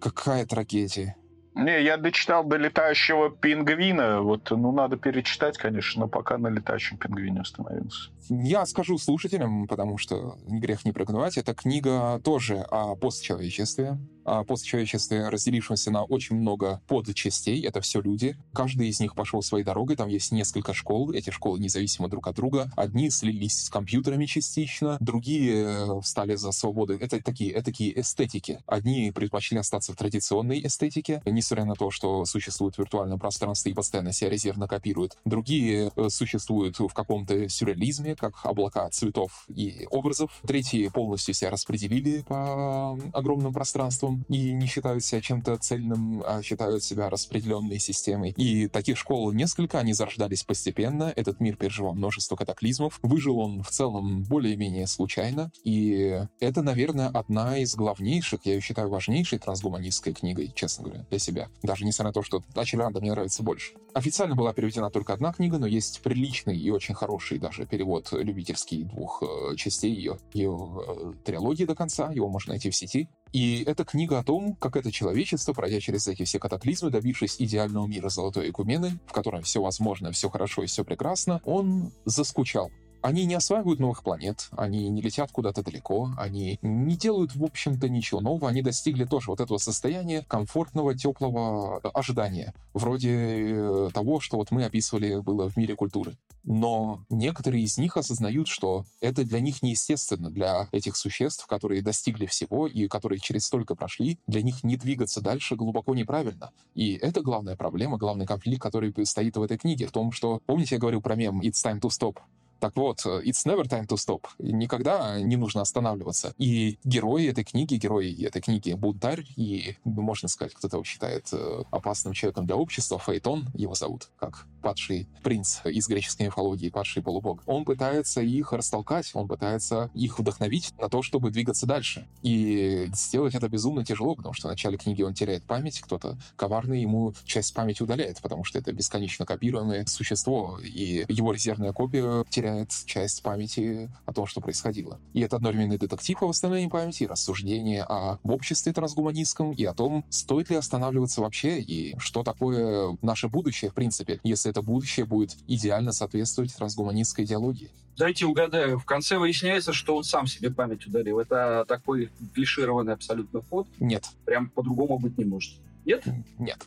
Какая трагедия. Не, я дочитал до летающего пингвина. Вот, ну, надо перечитать, конечно, но пока на летающем пингвине остановился. Я скажу слушателям, потому что грех не прогнувать, эта книга тоже о постчеловечестве, о постчеловечестве, разделившемся на очень много подчастей. Это все люди. Каждый из них пошел своей дорогой. Там есть несколько школ. Эти школы независимы друг от друга. Одни слились с компьютерами частично, другие э, встали за свободу. Это такие, это такие эстетики. Одни предпочли остаться в традиционной эстетике, несмотря на то, что существует виртуальное пространство и постоянно себя резервно копируют. Другие э, существуют в каком-то сюрреализме, как облака цветов и образов. Третьи полностью себя распределили по огромным пространствам и не считают себя чем-то цельным, а считают себя распределенной системой. И таких школ несколько, они зарождались постепенно. Этот мир переживал множество катаклизмов. Выжил он в целом более-менее случайно. И это, наверное, одна из главнейших, я ее считаю важнейшей трансгуманистской книгой, честно говоря, для себя. Даже несмотря на то, что Ачеланда мне нравится больше. Официально была переведена только одна книга, но есть приличный и очень хороший даже перевод любительский двух э, частей ее, ее э, трилогии до конца, его можно найти в сети. И это книга о том, как это человечество, пройдя через эти все катаклизмы, добившись идеального мира Золотой Экумены, в котором все возможно, все хорошо и все прекрасно, он заскучал Они не осваивают новых планет, они не летят куда-то далеко, они не делают, в общем-то, ничего нового, они достигли тоже вот этого состояния комфортного, теплого ожидания, вроде э, того, что вот мы описывали было в мире культуры. Но некоторые из них осознают, что это для них неестественно, для этих существ, которые достигли всего и которые через столько прошли, для них не двигаться дальше глубоко неправильно. И это главная проблема, главный конфликт, который стоит в этой книге, в том, что, помните, я говорил про мем «It's time to stop»? Так вот, э, it's never time to stop. Никогда не нужно останавливаться. И герои этой книги, герои этой книги бунтарь, и, можно сказать, кто-то его считает э, опасным человеком для общества, Фейтон его зовут, как падший принц из греческой мифологии, падший полубог. Он пытается их растолкать, он пытается их вдохновить на то, чтобы двигаться дальше. И сделать это безумно тяжело, потому что в начале книги он теряет память, кто-то коварный ему часть памяти удаляет, потому что это бесконечно копируемое существо, и его резервная копия теряет теряет часть памяти о том, что происходило. И это одновременно детектив о восстановлении памяти, рассуждение о обществе трансгуманистском и о том, стоит ли останавливаться вообще и что такое наше будущее, в принципе, если это будущее будет идеально соответствовать трансгуманистской идеологии. Дайте угадаю. В конце выясняется, что он сам себе память ударил. Это такой клишированный абсолютно ход. Нет. Прям по-другому быть не может. Нет? Нет.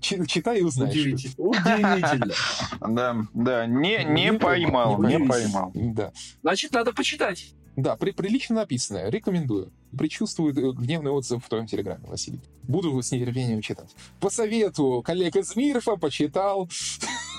Читай и узнаешь. Удивительно. Да, да, не, не поймал, не поймал. Да. Значит, надо почитать. Да, при, прилично написанное. Рекомендую. Причувствую э, гневный отзыв в твоем телеграме, Василий. Буду с нетерпением читать. По совету коллег из Мирфа почитал.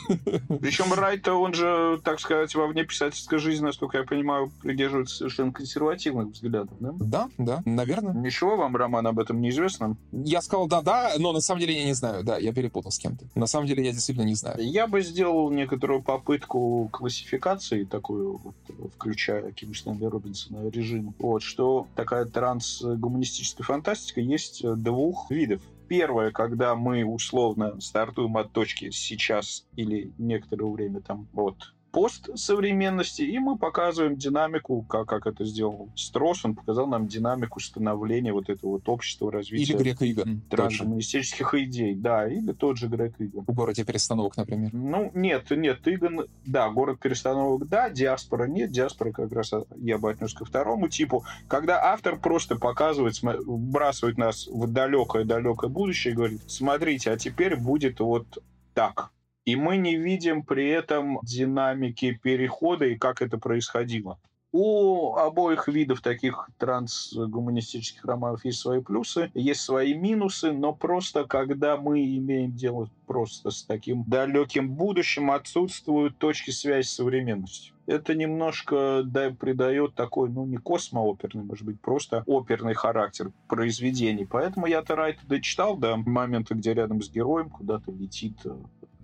Причем Райт, он же, так сказать, во вне писательской жизни, насколько я понимаю, придерживается совершенно консервативных взглядов, да? Да, да, наверное. Ничего вам, Роман, об этом неизвестно? Я сказал да-да, но на самом деле я не знаю. Да, я перепутал с кем-то. На самом деле я действительно не знаю. Я бы сделал некоторую попытку классификации, такую, вот, включая Ким Стэнли Робинсона режим, вот, что такая трансгуманистическая фантастика есть двух видов. Первое, когда мы условно стартуем от точки сейчас или некоторое время там от постсовременности, и мы показываем динамику, как, как это сделал Строс, он показал нам динамику становления вот этого вот общества развития. Или Грек Иган. Трансгуманистических идей, да, или тот же Грек Иган. В городе перестановок, например. Ну, нет, нет, Иган, да, город перестановок, да, диаспора нет, диаспора как раз я бы отнес ко второму типу, когда автор просто показывает, вбрасывает нас в далекое-далекое будущее и говорит, смотрите, а теперь будет вот так и мы не видим при этом динамики перехода и как это происходило. У обоих видов таких трансгуманистических романов есть свои плюсы, есть свои минусы, но просто когда мы имеем дело просто с таким далеким будущим, отсутствуют точки связи с современностью. Это немножко да, придает такой, ну, не космооперный, может быть, просто оперный характер произведений. Поэтому я-то Райта дочитал до момента, где рядом с героем куда-то летит э,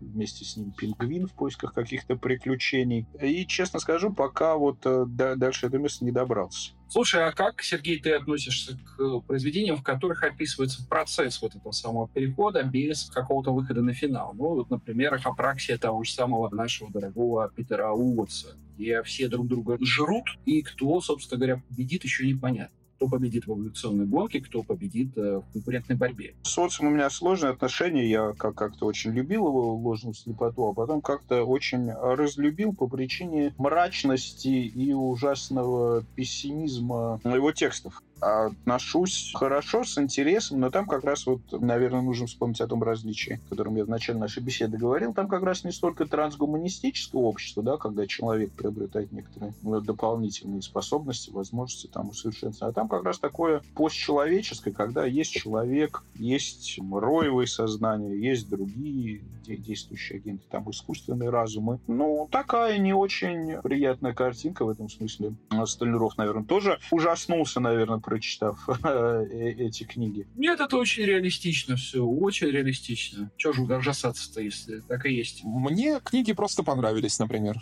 вместе с ним пингвин в поисках каких-то приключений. И, честно скажу, пока вот э, дальше это место не добрался. Слушай, а как, Сергей, ты относишься к произведениям, в которых описывается процесс вот этого самого перехода без какого-то выхода на финал? Ну, вот, например, апраксия того же самого нашего дорогого Питера Уотса, где все друг друга жрут, и кто, собственно говоря, победит, еще непонятно кто победит в эволюционной гонке, кто победит э, в конкурентной борьбе. С Отцем у меня сложные отношения. Я как- как-то очень любил его ложную слепоту, а потом как-то очень разлюбил по причине мрачности и ужасного пессимизма его текстов отношусь хорошо, с интересом, но там как раз вот, наверное, нужно вспомнить о том различии, о котором я в начале нашей беседы говорил. Там как раз не столько трансгуманистическое общество, да, когда человек приобретает некоторые ну, дополнительные способности, возможности там усовершенствования, а там как раз такое постчеловеческое, когда есть человек, есть роевые сознания, есть другие действующие агенты, там искусственные разумы. Ну, такая не очень приятная картинка в этом смысле. Столяров, наверное, тоже ужаснулся, наверное, прочитав э, эти книги. Нет, это очень реалистично все, очень реалистично. Чего же ужасаться-то, если так и есть? Мне книги просто понравились, например.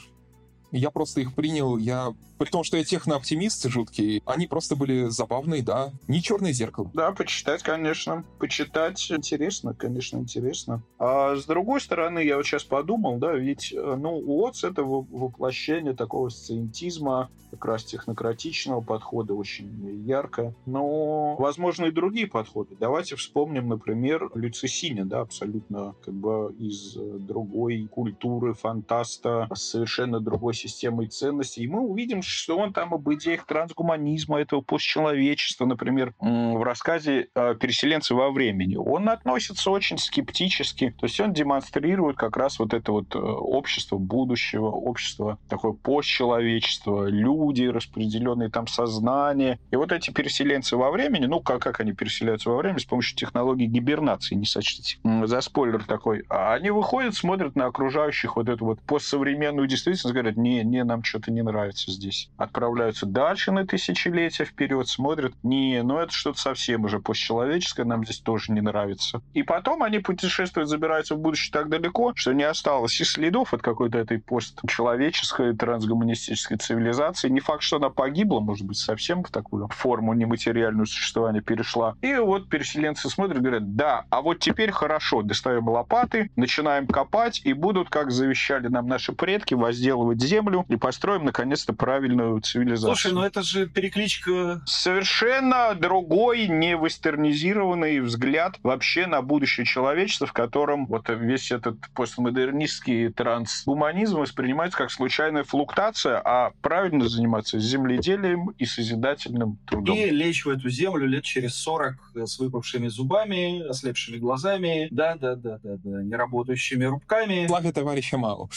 Я просто их принял, я... При том, что я технооптимист жуткий, они просто были забавные, да. Не черное зеркало. Да, почитать, конечно. Почитать интересно, конечно, интересно. А с другой стороны, я вот сейчас подумал, да, ведь, э, ну, Уотс — это воплощение такого сциентизма, как раз технократичного подхода, очень ярко. Но, возможно, и другие подходы. Давайте вспомним, например, Люцисиня, да, абсолютно как бы из э, другой культуры, фантаста, совершенно другой системой ценностей, и мы увидим, что он там об идеях трансгуманизма, этого постчеловечества, например, в рассказе «Переселенцы во времени». Он относится очень скептически, то есть он демонстрирует как раз вот это вот э, общество будущего, общество такое постчеловечество, люди, распределенные там сознания. И вот эти переселенцы во времени, ну, как, как они переселяются во времени? С помощью технологии гибернации, не сочтите за спойлер такой. А они выходят, смотрят на окружающих вот эту вот постсовременную действительность, говорят, не, не, нам что-то не нравится здесь. Отправляются дальше на тысячелетия вперед, смотрят, не, ну это что-то совсем уже постчеловеческое, нам здесь тоже не нравится. И потом они путешествуют, забираются в будущее так далеко, что не осталось и следов от какой-то этой постчеловеческой трансгуманистической цивилизации. Не факт, что она погибла, может быть, совсем в такую форму нематериального существования перешла. И вот переселенцы смотрят, говорят, да, а вот теперь хорошо, достаем лопаты, начинаем копать, и будут, как завещали нам наши предки, возделывать землю и построим, наконец-то, правильную цивилизацию. Слушай, ну это же перекличка... Совершенно другой, не вестернизированный взгляд вообще на будущее человечества, в котором вот весь этот постмодернистский трансгуманизм воспринимается как случайная флуктация, а правильно заниматься земледелием и созидательным трудом. И лечь в эту землю лет через 40 с выпавшими зубами, ослепшими глазами, да-да-да-да-да, неработающими рубками. Славя товарища Мао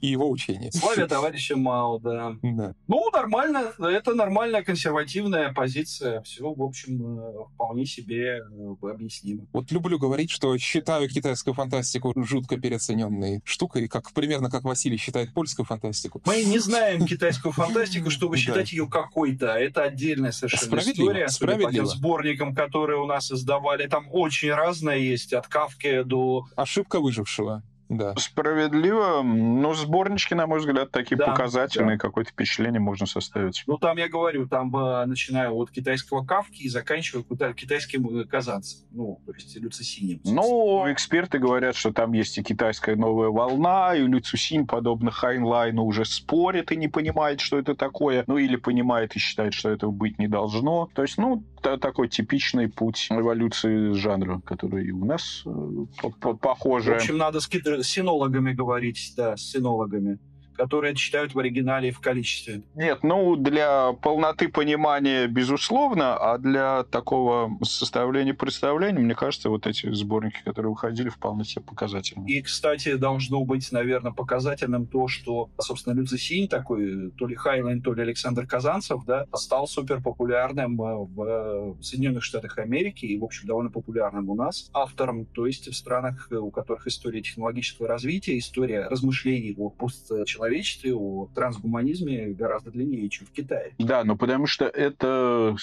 и его учение. Славя товарища Мао, да. да. Ну, нормально, это нормальная консервативная позиция. Все, в общем, э, вполне себе э, объяснимо. Вот люблю говорить, что считаю китайскую фантастику жутко переоцененной штукой, как примерно как Василий считает польскую фантастику. Мы не знаем китайскую фантастику, чтобы считать ее какой-то. Это отдельная совершенно история. Справедливо. Сборникам, которые у нас издавали, там очень разное есть, от Кавки до... Ошибка выжившего. Да. Справедливо. Ну, сборнички, на мой взгляд, такие да, показательные. Да. Какое-то впечатление можно составить. Ну, там, я говорю, там э, начинаю от китайского кавки и заканчиваю китайским э, казанцем. Ну, то есть люцисинем. Ну, эксперты говорят, что там есть и китайская новая волна, и люцисин, подобно Хайнлайну, уже спорит и не понимает, что это такое. Ну, или понимает и считает, что этого быть не должно. То есть, ну, такой типичный путь эволюции жанра, который у нас э, похоже. В общем, надо с синологами говорить, да, с синологами которые читают в оригинале в количестве. Нет, ну, для полноты понимания, безусловно, а для такого составления представления, мне кажется, вот эти сборники, которые выходили, вполне себе показательны. И, кстати, должно быть, наверное, показательным то, что, собственно, Лю Цысинь такой, то ли Хайнлайн, то ли Александр Казанцев, да, стал супер популярным э, в Соединенных Штатах Америки и, в общем, довольно популярным у нас автором, то есть в странах, у которых история технологического развития, история размышлений о постчеловеческом человечестве, о трансгуманизме гораздо длиннее, чем в Китае. Да, ну потому что это...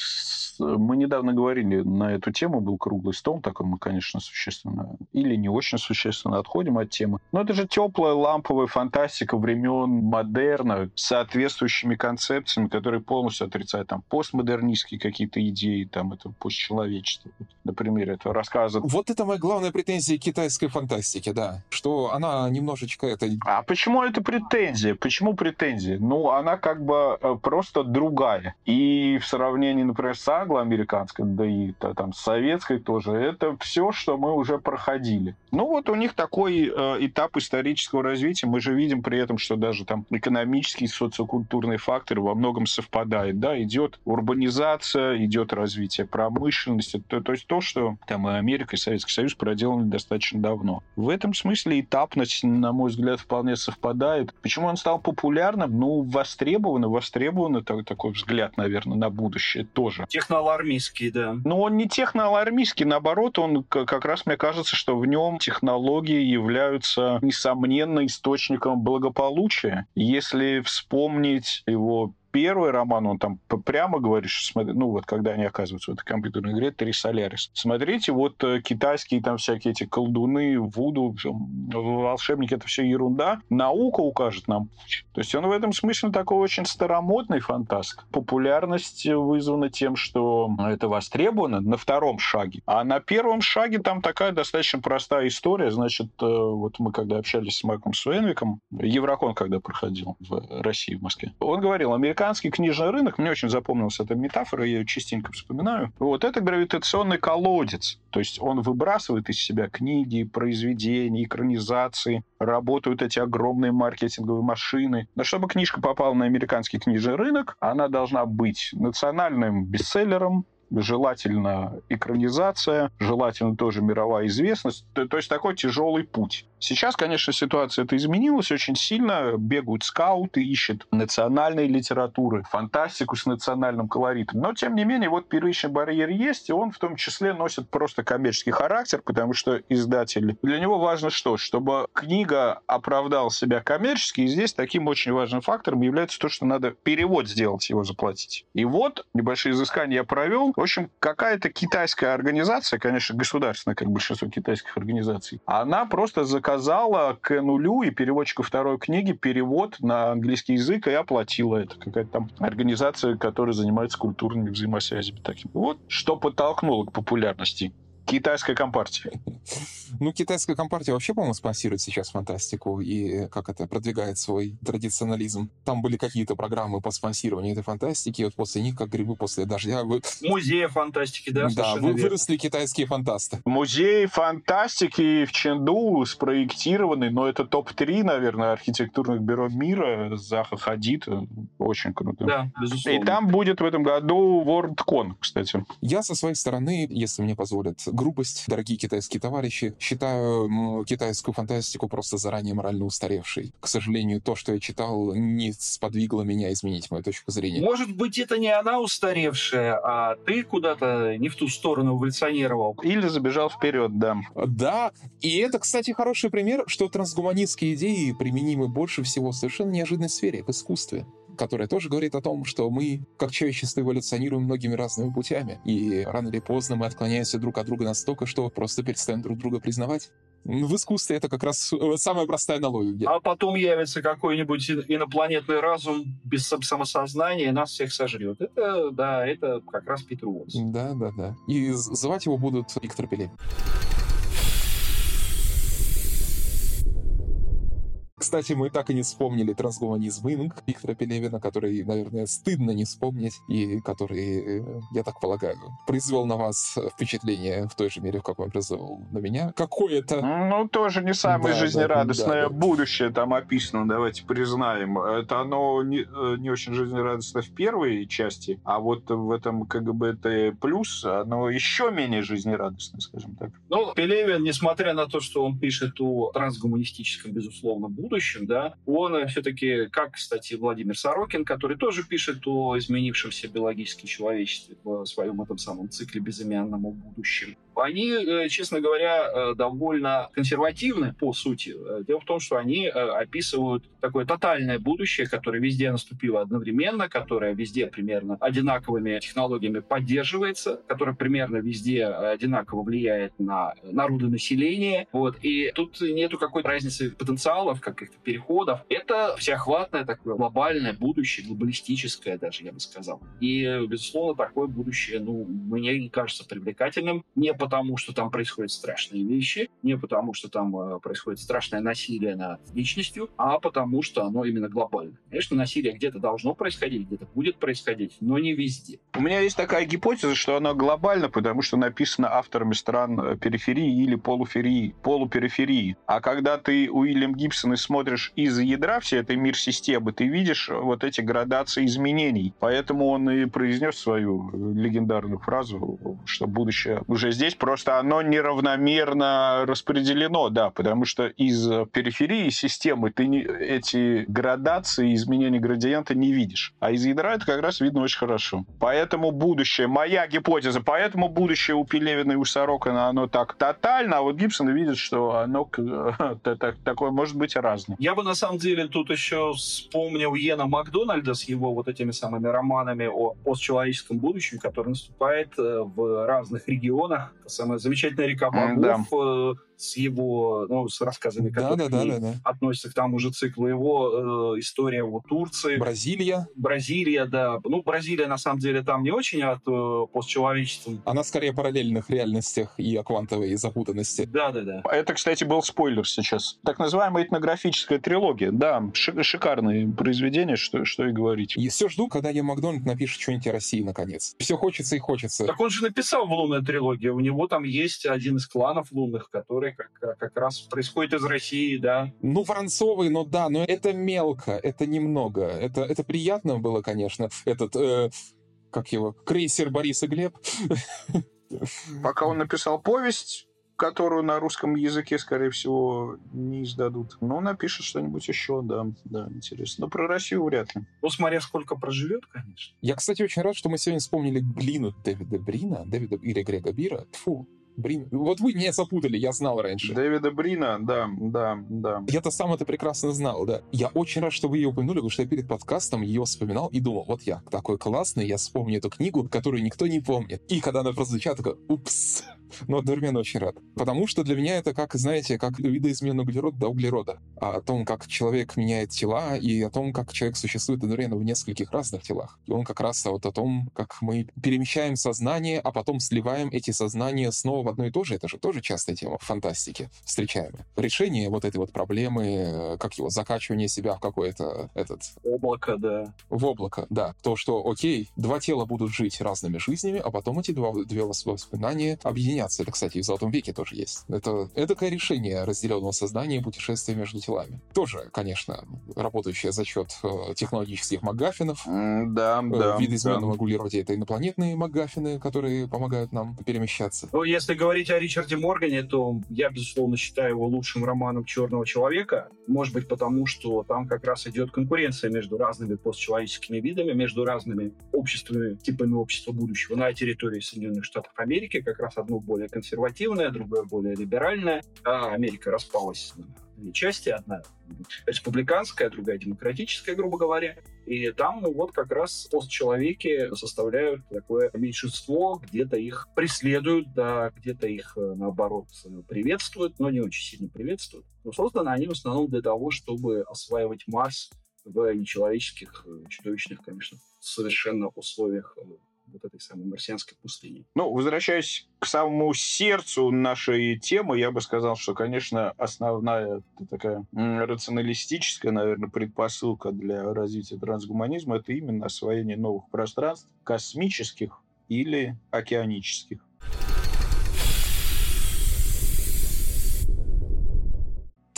Мы недавно говорили на эту тему, был круглый стол, такой мы, конечно, существенно или не очень существенно отходим от темы. Но это же теплая ламповая фантастика времен модерна с соответствующими концепциями, которые полностью отрицают там постмодернистские какие-то идеи, там это постчеловечество. Например, это рассказы. Вот это моя главная претензия китайской фантастики, да, что она немножечко это... А почему это претензия? Претензия. Почему претензия? Ну, она как бы э, просто другая. И в сравнении, например, с англоамериканской, да и там с советской тоже, это все, что мы уже проходили. Ну, вот у них такой э, этап исторического развития. Мы же видим при этом, что даже там экономические и социокультурные факторы во многом совпадают. Да, идет урбанизация, идет развитие промышленности. То, то есть то, что там и Америка, и Советский Союз проделали достаточно давно. В этом смысле этапность, на мой взгляд, вполне совпадает. Почему он стал популярным? Ну, востребован, востребован такой, такой взгляд, наверное, на будущее тоже. Техноалармистский, да. Но он не техноалармистский, наоборот, он как раз, мне кажется, что в нем технологии являются, несомненно, источником благополучия. Если вспомнить его первый роман, он там прямо говорит, что, смотри, ну вот когда они оказываются в этой компьютерной игре, Три Солярис. Смотрите, вот э, китайские там всякие эти колдуны, вуду, волшебники, это все ерунда. Наука укажет нам путь. То есть он в этом смысле такой очень старомодный фантаст. Популярность вызвана тем, что это востребовано на втором шаге. А на первом шаге там такая достаточно простая история. Значит, э, вот мы когда общались с Майком Суэнвиком, Еврокон когда проходил в России, в Москве, он говорил, американцы американский книжный рынок, мне очень запомнилась эта метафора, я ее частенько вспоминаю. Вот это гравитационный колодец. То есть он выбрасывает из себя книги, произведения, экранизации, работают эти огромные маркетинговые машины. Но чтобы книжка попала на американский книжный рынок, она должна быть национальным бестселлером, желательно экранизация, желательно тоже мировая известность. То, то есть такой тяжелый путь. Сейчас, конечно, ситуация это изменилась очень сильно. Бегают скауты, ищут национальные литературы, фантастику с национальным колоритом. Но, тем не менее, вот первичный барьер есть, и он в том числе носит просто коммерческий характер, потому что издатель... Для него важно что? Чтобы книга оправдала себя коммерчески, и здесь таким очень важным фактором является то, что надо перевод сделать, его заплатить. И вот небольшие изыскания я провел. В общем, какая-то китайская организация, конечно, государственная, как большинство китайских организаций, она просто заказала к нулю и переводчику второй книги перевод на английский язык и оплатила это. Какая-то там организация, которая занимается культурными взаимосвязями. Таким. Вот что подтолкнуло к популярности Китайская компартия. Ну, китайская компартия вообще, по-моему, спонсирует сейчас фантастику и, как это, продвигает свой традиционализм. Там были какие-то программы по спонсированию этой фантастики, и вот после них, как грибы после дождя... Вы... Музея фантастики, да? Да, вы, выросли китайские фантасты. Музей фантастики в Ченду спроектированный, но это топ-3, наверное, архитектурных бюро мира. Заха Хадид. Очень круто. Да, безусловно. И там будет в этом году WorldCon, кстати. Я со своей стороны, если мне позволят грубость, дорогие китайские товарищи. Считаю китайскую фантастику просто заранее морально устаревшей. К сожалению, то, что я читал, не сподвигло меня изменить мою точку зрения. Может быть, это не она устаревшая, а ты куда-то не в ту сторону эволюционировал. Или забежал вперед, да. Да, и это, кстати, хороший пример, что трансгуманистские идеи применимы больше всего в совершенно неожиданной сфере, в искусстве которая тоже говорит о том, что мы, как человечество, эволюционируем многими разными путями. И рано или поздно мы отклоняемся друг от друга настолько, что просто перестаем друг друга признавать. В искусстве это как раз э, самая простая аналогия. А потом явится какой-нибудь инопланетный разум без самосознания и нас всех сожрет. Это, да, это как раз Петру Да, да, да. И звать его будут Виктор Пелевин. Кстати, мы так и не вспомнили трансгуманизм Инг Виктора Пелевина, который, наверное, стыдно не вспомнить, и который, э, я так полагаю, произвел на вас впечатление в той же мере, в каком произвел на меня. Какое-то... Ну, тоже не самое да, жизнерадостное да, да, будущее там описано, давайте признаем. Это оно не, э, не очень жизнерадостно в первой части, а вот в этом КГБТ плюс оно еще менее жизнерадостное, скажем так. Ну, Пелевин, несмотря на то, что он пишет о трансгуманистическом, безусловно, будущем, будущем, да, он все-таки, как, кстати, Владимир Сорокин, который тоже пишет о изменившемся биологическом человечестве в своем этом самом цикле безымянном о будущем, они, э, честно говоря, э, довольно консервативны по сути. Э, дело в том, что они описывают такое тотальное будущее, которое везде наступило одновременно, которое везде примерно одинаковыми технологиями поддерживается, которое примерно везде одинаково влияет на народонаселение. Вот. И тут нету какой-то разницы потенциалов, каких-то переходов. Это всеохватное такое глобальное будущее, глобалистическое даже, я бы сказал. И, безусловно, такое будущее, ну, мне не кажется привлекательным. Не по потому, что там происходят страшные вещи, не потому, что там э, происходит страшное насилие над личностью, а потому, что оно именно глобально. Конечно, насилие где-то должно происходить, где-то будет происходить, но не везде. У меня есть такая гипотеза, что оно глобально, потому что написано авторами стран э, периферии или полуферии, полупериферии. А когда ты Уильям Гибсон и смотришь из ядра всей этой мир-системы, ты видишь вот эти градации изменений. Поэтому он и произнес свою легендарную фразу, что будущее уже здесь, просто оно неравномерно распределено, да, потому что из периферии системы ты не, эти градации, изменения градиента не видишь. А из ядра это как раз видно очень хорошо. Поэтому будущее, моя гипотеза, поэтому будущее у Пелевина и у Сорокина, оно так тотально, а вот Гибсон видит, что оно такое может быть разное. Я бы на самом деле тут еще вспомнил Йена Макдональда с его вот этими самыми романами о постчеловеческом будущем, который наступает э, в разных регионах самая замечательная река богов, да. С его, ну, с рассказами, Да, которые да, к да, да, да. относятся к тому же циклу. Его э, история о Турции, Бразилия, Бразилия, да. Ну, Бразилия, на самом деле, там не очень от э, постчеловечества. она скорее о параллельных реальностях и о квантовой запутанности. Да-да-да. Это, кстати, был спойлер сейчас. Так называемая этнографическая трилогия. Да, ши- шикарные произведения, что, что и говорить. И все жду, когда я Макдональд напишет что-нибудь о России, наконец. Все хочется и хочется. Так он же написал в лунной трилогии. У него там есть один из кланов лунных, который как, как раз происходит из России, да. Ну, Воронцовый, ну да, но это мелко, это немного. Это, это приятно было, конечно. Этот, э, как его, крейсер Борис и Глеб. Пока он написал повесть, которую на русском языке, скорее всего, не издадут. Ну, напишет что-нибудь еще, да, да, интересно. Но про Россию вряд ли. Ну, смотря сколько проживет, конечно. Я, кстати, очень рад, что мы сегодня вспомнили глину Дэвида Брина, Дэвида или Грега Бира. Фу, Брин. Вот вы меня запутали, я знал раньше. Дэвида Брина, да, да, да. Я-то сам это прекрасно знал, да. Я очень рад, что вы ее упомянули, потому что я перед подкастом ее вспоминал и думал, вот я такой классный, я вспомню эту книгу, которую никто не помнит. И когда она прозвучала, такой, упс. Но одновременно очень рад. Потому что для меня это как, знаете, как видоизменный углерод до углерода. А о том, как человек меняет тела, и о том, как человек существует одновременно в нескольких разных телах. И он как раз вот о том, как мы перемещаем сознание, а потом сливаем эти сознания снова в одно и то же. Это же тоже частая тема в фантастике встречаемая. Решение вот этой вот проблемы, э, как его, закачивание себя в какое-то этот Облако, да. в облако, да. То, что, окей, два тела будут жить разными жизнями, а потом эти два, две вос- воспоминания объединяться. Это, кстати, и в «Золотом веке» тоже есть. Это эдакое решение разделенного сознания и путешествия между телами. Тоже, конечно, работающее за счет э, технологических МакГаффинов. М, Да, Э, да. в видоизмененном да. углероде это инопланетные МакГаффины, которые помогают нам перемещаться. Ну, если говорить о Ричарде Моргане, то я, безусловно, считаю его лучшим романом «Черного человека». Может быть, потому что там как раз идет конкуренция между разными постчеловеческими видами, между разными обществами, типами общества будущего на территории Соединенных Штатов Америки. Как раз одно более консервативное, другое более либеральное. А Америка распалась на две части. Одна республиканская, другая демократическая, грубо говоря. И там ну, вот как раз постчеловеки составляют такое меньшинство, где-то их преследуют, да, где-то их, э, наоборот, э, приветствуют, но не очень сильно приветствуют. Но созданы они в основном для того, чтобы осваивать Марс в нечеловеческих, э, чудовищных, конечно, совершенно условиях вот этой самой марсианской пустыни. Ну, возвращаясь к самому сердцу нашей темы, я бы сказал, что, конечно, основная такая рационалистическая, наверное, предпосылка для развития трансгуманизма это именно освоение новых пространств, космических или океанических.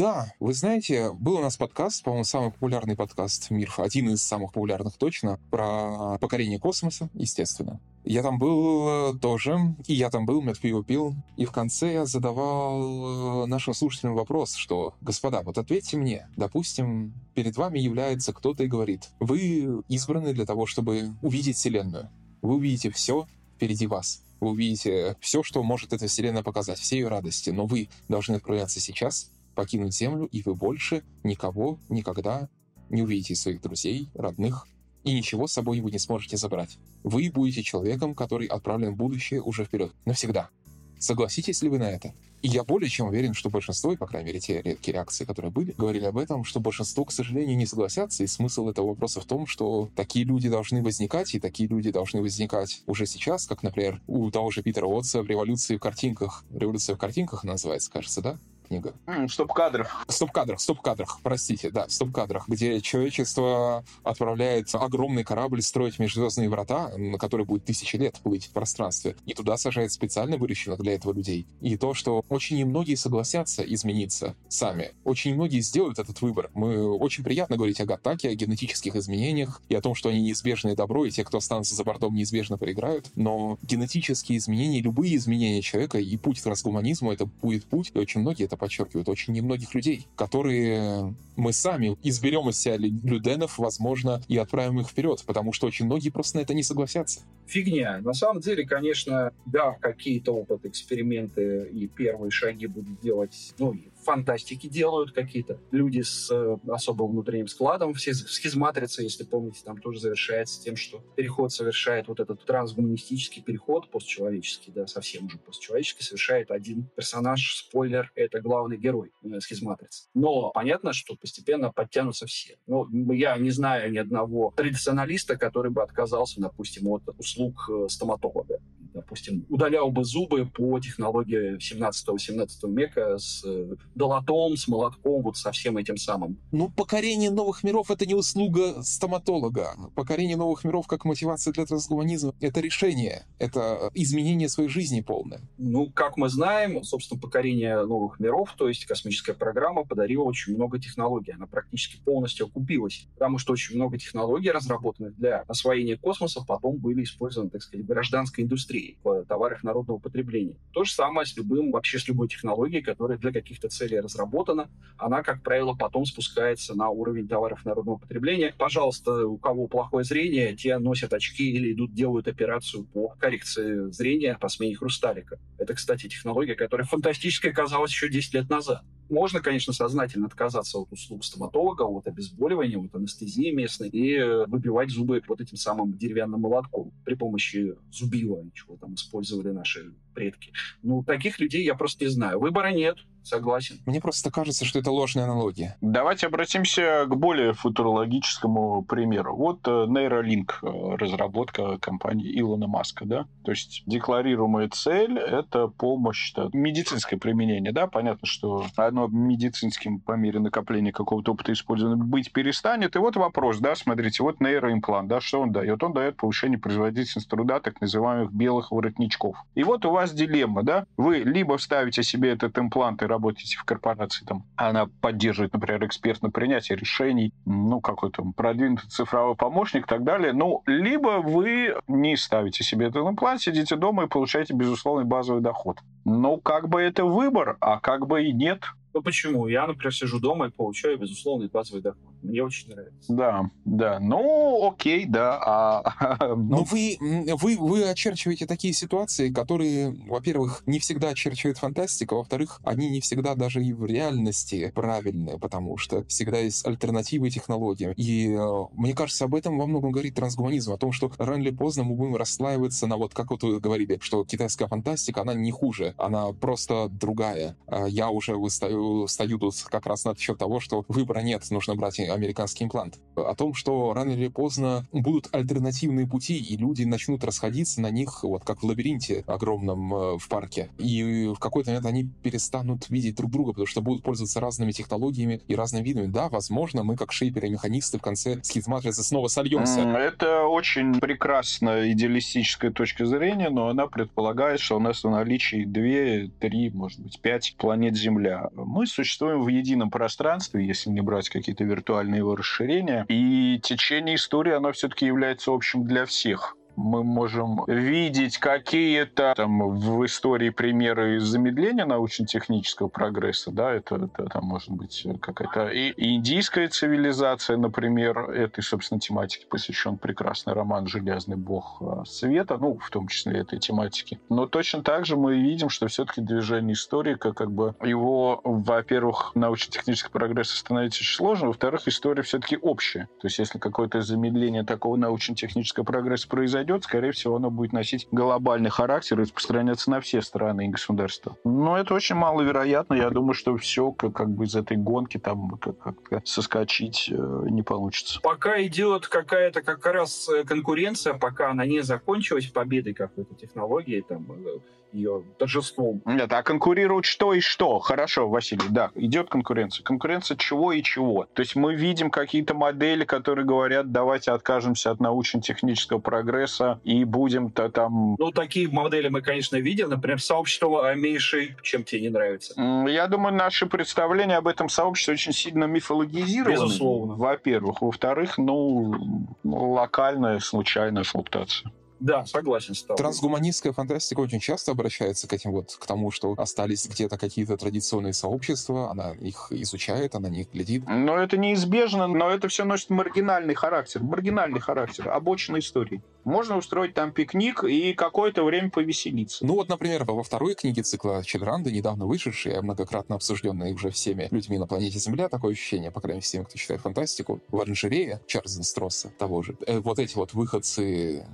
Да, вы знаете, был у нас подкаст, по-моему, самый популярный подкаст МИРФ, один из самых популярных точно, про покорение космоса, естественно. Я там был э, тоже, и я там был, мед пиво пил, и в конце я задавал э, нашим слушателям вопрос, что, господа, вот ответьте мне, допустим, перед вами является кто-то и говорит, вы избраны для того, чтобы увидеть Вселенную, вы увидите все впереди вас, вы увидите все, что может эта Вселенная показать, все ее радости, но вы должны отправляться сейчас, покинуть Землю, и вы больше никого никогда не увидите своих друзей, родных, и ничего с собой вы не сможете забрать. Вы будете человеком, который отправлен в будущее уже вперед, навсегда. Согласитесь ли вы на это? И я более чем уверен, что большинство, и, по крайней мере, те редкие реакции, которые были, говорили об этом, что большинство, к сожалению, не согласятся. И смысл этого вопроса в том, что такие люди должны возникать, и такие люди должны возникать уже сейчас, как, например, у того же Питера Уотса в «Революции в картинках». «Революция в картинках» называется, кажется, да? Книга. М, Стоп-кадрах. В стоп-кадрах, стоп-кадрах, простите, да, в стоп-кадрах, где человечество отправляет огромный корабль строить межзвездные врата, на которые будет тысячи лет плыть в пространстве, и туда сажает специально выращенных для этого людей. И то, что очень немногие согласятся измениться сами, очень многие сделают этот выбор. Мы очень приятно говорить о Гаттаке, о генетических изменениях и о том, что они неизбежное добро, и те, кто останутся за бортом, неизбежно проиграют. Но генетические изменения, любые изменения человека и путь к трансгуманизму — это будет путь, и очень многие это подчеркивают, очень немногих людей, которые мы сами изберем из себя лю- люденов, возможно, и отправим их вперед, потому что очень многие просто на это не согласятся. фигня. На самом деле, конечно, да, какие-то опыты, эксперименты и первые шаги будут делать, ну, фантастики делают какие-то. Люди с э, особым внутренним складом. Все, схизматрица, если помните, там тоже завершается тем, что переход совершает вот этот трансгуманистический переход, постчеловеческий, да, совсем уже постчеловеческий, совершает один персонаж, спойлер, это главный герой э, схизматрицы. Но понятно, что постепенно подтянутся все. Но я не знаю ни одного традиционалиста, который бы отказался, допустим, от услуг э, стоматолога допустим, удалял бы зубы по технологии 17-18 века с э, долотом, с молотком, вот со всем этим самым. Ну, покорение новых миров — это не услуга стоматолога. Покорение новых миров как мотивация для трансгуманизма — это решение, это изменение своей жизни полное. Ну, как мы знаем, собственно, покорение новых миров, то есть космическая программа подарила очень много технологий. Она практически полностью окупилась, потому что очень много технологий, разработанных для освоения космоса, потом были использованы, так сказать, гражданской индустрии индустрии, в товарах народного потребления. То же самое с любым, вообще с любой технологией, которая для каких-то целей разработана. Она, как правило, потом спускается на уровень товаров народного потребления. Пожалуйста, у кого плохое зрение, те носят очки или идут делают операцию по коррекции зрения, по смене хрусталика. Это, кстати, технология, которая фантастическая казалась еще 10 лет назад. Можно, конечно, сознательно отказаться от услуг стоматолога, от обезболивания, от анестезии местной и э, выбивать зубы вот этим самым деревянным молотком при помощи зубила, чего там использовали наши предки. Ну, таких людей я просто не знаю. Выбора нет, согласен. Мне просто кажется, что это ложная аналогия. Давайте обратимся к более футурологическому примеру. Вот э, Neuralink, э, разработка компании Илона Маска, да? То есть декларируемая цель — это помощь, это медицинское применение, да? Понятно, что оно медицинским по мере накопления какого-то опыта использования быть перестанет. И вот вопрос, да, смотрите, вот нейроимплант, да, что он дает? Он дает повышение производительности труда так называемых белых воротничков. И вот у вас вас дилемма, да? Вы либо вставите себе этот имплант и работаете в корпорации, там, она поддерживает, например, экспертное принятие решений, ну, какой-то продвинутый цифровой помощник и так далее, ну, либо вы не ставите себе этот имплант, сидите дома и получаете безусловный базовый доход. Ну, как бы это выбор, а как бы и нет. Ну почему? Я, например, сижу дома и получаю безусловный базовый доход. Мне очень нравится. Да, да. Ну, окей, да. А, ну, ну, вы, вы, вы очерчиваете такие ситуации, которые, во-первых, не всегда очерчивает фантастика, во-вторых, они не всегда даже и в реальности правильные, потому что всегда есть альтернативы технологиям. И э, мне кажется, об этом во многом говорит трансгуманизм, о том, что рано или поздно мы будем расслаиваться на вот, как вот вы говорили, что китайская фантастика, она не хуже, она просто другая. А я уже выстаю, стою тут как раз над счет того, что выбора нет, нужно брать американский имплант. О том, что рано или поздно будут альтернативные пути, и люди начнут расходиться на них, вот как в лабиринте огромном э, в парке. И в какой-то момент они перестанут видеть друг друга, потому что будут пользоваться разными технологиями и разными видами. Да, возможно, мы как шейперы и механисты в конце скид-матрицы снова сольемся. Это очень прекрасная идеалистическая точка зрения, но она предполагает, что у нас в наличии две, три, может быть, пять планет Земля. Мы существуем в едином пространстве, если не брать какие-то виртуальные визуальное его расширение. И течение истории, оно все-таки является общим для всех мы можем видеть какие-то там в истории примеры замедления научно-технического прогресса, да, это, это там может быть какая-то и индийская цивилизация, например, этой, собственно, тематике посвящен прекрасный роман «Железный бог э, света», ну, в том числе этой тематики. Но точно так же мы видим, что все-таки движение историка, как бы его, во-первых, научно-технический прогресс становится очень сложно, во-вторых, история все-таки общая. То есть если какое-то замедление такого научно-технического прогресса произойдет, произойдет, скорее всего, оно будет носить глобальный характер и распространяться на все страны и государства. Но это очень маловероятно. Я думаю, что все как, как бы из этой гонки там как-то соскочить э, не получится. Пока идет какая-то как раз э, конкуренция, пока она не закончилась победой какой-то технологии, там, э, ее торжеством. Нет, а конкурируют что и что? Хорошо, Василий, да, идет конкуренция. Конкуренция чего и чего? То есть мы видим какие-то модели, которые говорят, давайте откажемся от научно-технического прогресса и будем-то там... Ну, такие модели мы, конечно, видим. Например, сообщество Амейши. Чем тебе не нравится? Я думаю, наши представления об этом сообществе очень сильно мифологизированы. Безусловно. Во-первых. Во-вторых, ну, локальная, случайная флуктация. Да, согласен с тобой. Трансгуманистская фантастика очень часто обращается к этим вот, к тому, что остались где-то какие-то традиционные сообщества, она их изучает, она на них глядит. Но это неизбежно, но это все носит маргинальный характер. Маргинальный характер, обочина истории. Можно устроить там пикник и какое-то время повеселиться. Ну вот, например, во второй книге цикла Чедранды, недавно вышедшей, многократно обсужденной уже всеми людьми на планете Земля, такое ощущение, по крайней мере, всеми, кто читает фантастику, в оранжерее Чарльза Стросса того же, э, вот эти вот выходцы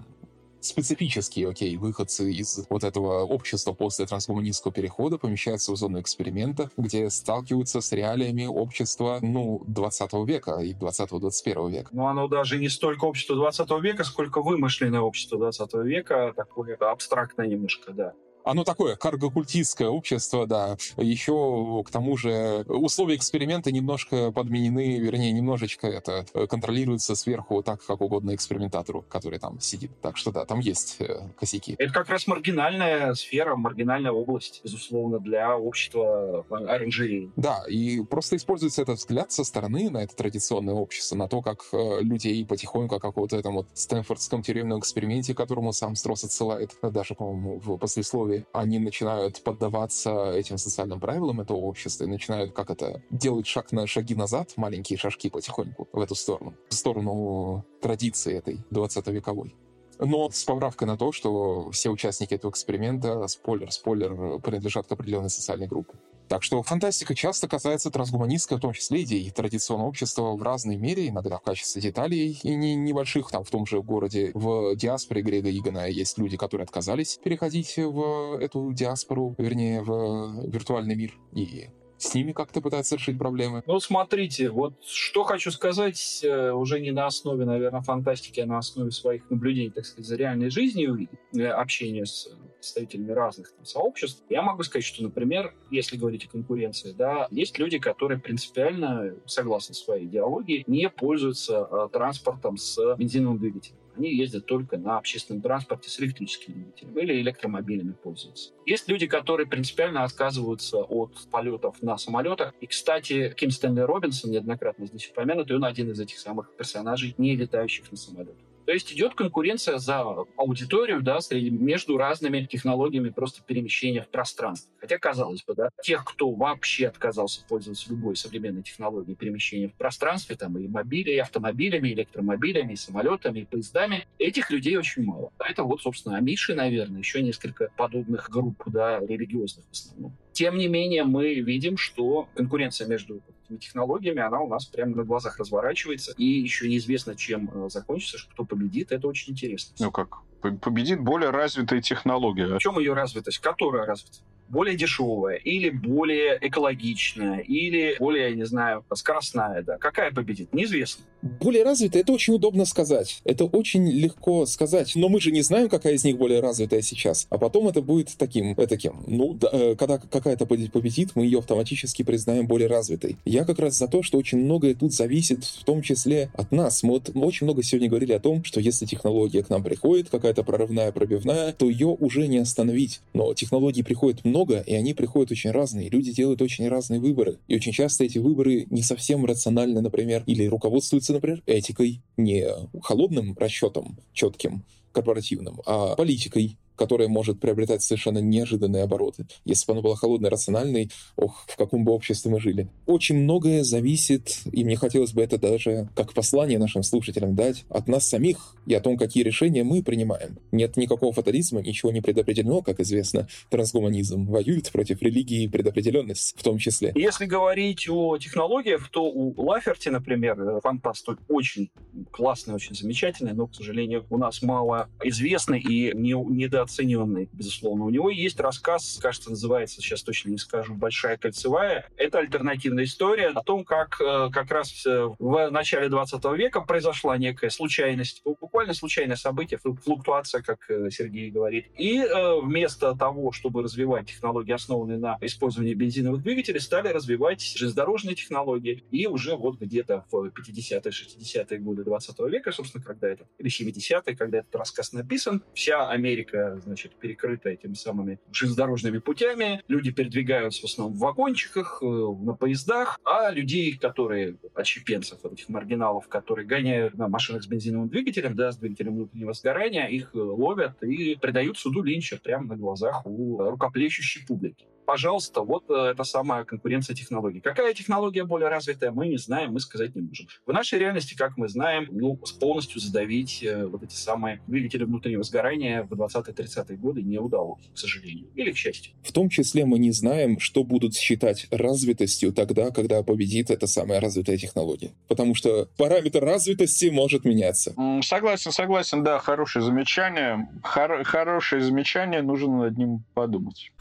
специфические, окей, выходцы из вот этого общества после трансгуманистского перехода помещаются в зону эксперимента, где сталкиваются с реалиями общества, ну, 20 века и 20-21 века. Но оно даже не столько общество 20 века, сколько вымышленное общество 20 века, такое абстрактное немножко, да. Оно такое каргокультистское общество, да. Еще к тому же условия эксперимента немножко подменены, вернее, немножечко это э, контролируется сверху так, как угодно экспериментатору, который там сидит. Так что да, там есть э, косяки. Это как раз маргинальная сфера, маргинальная область, безусловно, для общества оранжереи. Да, и просто используется этот взгляд со стороны на это традиционное общество, на то, как э, людей потихоньку, как вот в этом вот Стэнфордском тюремном эксперименте, которому сам Строс отсылает, даже, по-моему, в послесловии они начинают поддаваться этим социальным правилам этого общества и начинают, как это, делать шаг на шаги назад, маленькие шажки потихоньку в эту сторону, в сторону традиции этой 20-вековой. Но с поправкой на то, что все участники этого эксперимента, спойлер, спойлер, принадлежат к определенной социальной группе. Так что фантастика часто касается трансгуманистской, в том числе идей традиционного общества в разной мере, иногда в качестве деталей и не небольших. Там в том же городе в диаспоре Грега Игона есть люди, которые отказались переходить в эту диаспору, вернее, в виртуальный мир. И с ними как-то пытаются решить проблемы. Ну, смотрите, вот что хочу сказать, э, уже не на основе, наверное, фантастики, а на основе своих наблюдений, так сказать, за реальной жизнью, э, общения с представителями разных там, сообществ. Я могу сказать, что, например, если говорить о конкуренции, да, есть люди, которые принципиально, согласно своей идеологии, не пользуются э, транспортом с бензиновым двигателем они ездят только на общественном транспорте с электрическим двигателем или электромобилями пользуются. Есть люди, которые принципиально отказываются от полетов на самолетах. И, кстати, Ким Стэнли Робинсон, неоднократно здесь упомянут, и он один из этих самых персонажей, не летающих на самолетах. То есть идет конкуренция за аудиторию да, среди, между разными технологиями просто перемещения в пространстве. Хотя, казалось бы, да, тех, кто вообще отказался пользоваться любой современной технологией перемещения в пространстве, там и мобили, и автомобилями, и электромобилями, и самолетами, и поездами, этих людей очень мало. Это вот, собственно, Амиши, наверное, еще несколько подобных групп, да, религиозных в основном. Тем не менее, мы видим, что конкуренция между этими технологиями, она у нас прямо на глазах разворачивается, и еще неизвестно, чем э, закончится, кто победит, это очень интересно. Ну как, победит более развитая технология. В чем ее развитость? Которая развита? более дешевая, или более экологичная, или более, не знаю, скоростная, да. Какая победит? Неизвестно. Более развитая, это очень удобно сказать. Это очень легко сказать, но мы же не знаем, какая из них более развитая сейчас. А потом это будет таким, таким. Ну, да, э, когда какая-то победит, мы ее автоматически признаем более развитой. Я как раз за то, что очень многое тут зависит, в том числе от нас. Мы, вот, мы очень много сегодня говорили о том, что если технология к нам приходит, какая-то прорывная, пробивная, то ее уже не остановить. Но технологий приходит много, и они приходят очень разные. Люди делают очень разные выборы. И очень часто эти выборы не совсем рациональны, например, или руководствуются, например, этикой, не холодным расчетом четким, корпоративным, а политикой, которая может приобретать совершенно неожиданные обороты. Если бы она была холодной, рациональной, ох, в каком бы обществе мы жили. Очень многое зависит, и мне хотелось бы это даже как послание нашим слушателям дать, от нас самих и о том, какие решения мы принимаем. Нет никакого фатализма, ничего не предопределено, как известно. Трансгуманизм воюет против религии и предопределенности в том числе. Если говорить о технологиях, то у Лаферти, например, фантаст очень классный, очень замечательный, но, к сожалению, у нас мало известный и не, недо недооцененный, безусловно. У него есть рассказ, кажется, называется, сейчас точно не скажу, «Большая кольцевая». Это альтернативная история о том, как э, как раз э, в начале 20 века произошла некая случайность, буквально случайное событие, флуктуация, как э, Сергей говорит. И вместо того, чтобы развивать технологии, основанные на использовании бензиновых двигателей, стали развивать железнодорожные технологии. И уже вот где-то в 50-е, 60-е годы 20 века, собственно, когда это, или 70-е, когда этот рассказ написан, вся Америка значит, перекрыта этими самыми железнодорожными путями. Люди передвигаются в основном в вагончиках, э, на поездах, а людей, которые, отщепенцев, вот этих маргиналов, которые гоняют на машинах с бензиновым двигателем, да, с двигателем внутреннего сгорания, их э, ловят и предают суду Линча прямо на глазах у рукоплещущей публики пожалуйста, вот э, эта самая конкуренция технологий. Какая технология более развитая, мы не знаем, мы сказать не можем. В нашей реальности, как мы знаем, ну, полностью задавить э, вот эти самые двигатели внутреннего сгорания в 20-30-е годы не удалось, к сожалению, или к счастью. В том числе мы не знаем, что будут считать развитостью тогда, когда победит эта самая развитая технология. Потому что параметр развитости может меняться. Согласен, согласен, да, хорошее замечание. Хор- хорошее замечание, нужно над ним подумать.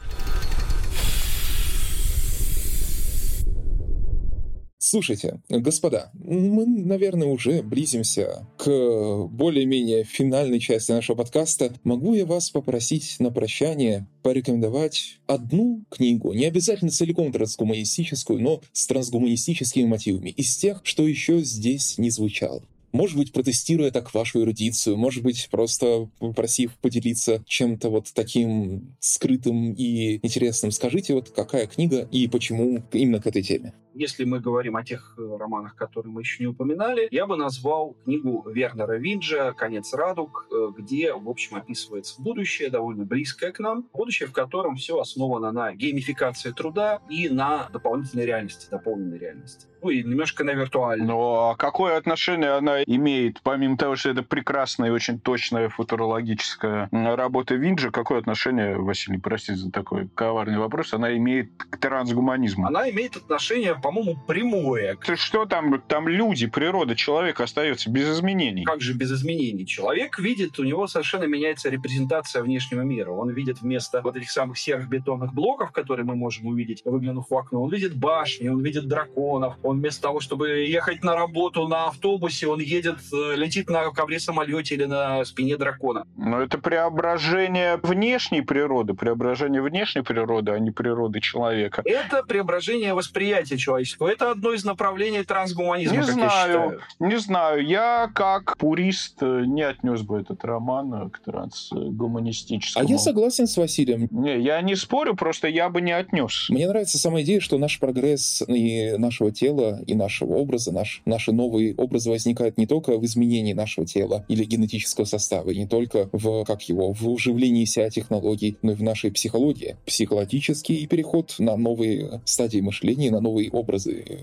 Слушайте, господа, мы, наверное, уже близимся к более-менее финальной части нашего подкаста. Могу я вас попросить на прощание порекомендовать одну книгу, не обязательно целиком трансгуманистическую, но с трансгуманистическими мотивами, из тех, что еще здесь не звучало. Может быть, протестируя так вашу эрудицию, может быть, просто попросив поделиться чем-то вот таким скрытым и интересным. Скажите, вот какая книга и почему именно к этой теме? Если мы говорим о тех э, романах, которые мы еще не упоминали, я бы назвал книгу Вернера Винджа «Конец радуг», э, где, в общем, описывается будущее, довольно близкое к нам, будущее, в котором все основано на геймификации труда и на дополнительной реальности, дополненной реальности. Ну и немножко на виртуальной. Но какое отношение она имеет, помимо того, что это прекрасная и очень точная футурологическая работа Винджа, какое отношение, Василий, простите за такой коварный вопрос, она имеет к трансгуманизму? Она имеет отношение по-моему, прямое. Ты что там, там люди, природа, человек остается без изменений? Как же без изменений? Человек видит, у него совершенно меняется репрезентация внешнего мира. Он видит вместо вот этих самых серых бетонных блоков, которые мы можем увидеть, выглянув в окно, он видит башни, он видит драконов. Он вместо того, чтобы ехать на работу на автобусе, он едет, э, летит на ковре самолете или на спине дракона. Но это преображение внешней природы, преображение внешней природы, а не природы человека. Это преображение восприятия человека человеческого. Это одно из направлений трансгуманизма, не как знаю, я считаю. Не знаю. Я, как пурист, э, не отнес бы этот роман э, к трансгуманистическому. А я согласен с Василием. Не, я не спорю, просто я бы не отнес. Мне нравится сама идея, что наш прогресс и нашего тела, и нашего образа, наш, наши новые образы возникают не только в изменении нашего тела или генетического состава, и не только в, как его, в уживлении себя технологий, но и в нашей психологии. Психологический переход на новые стадии мышления, на новые образы,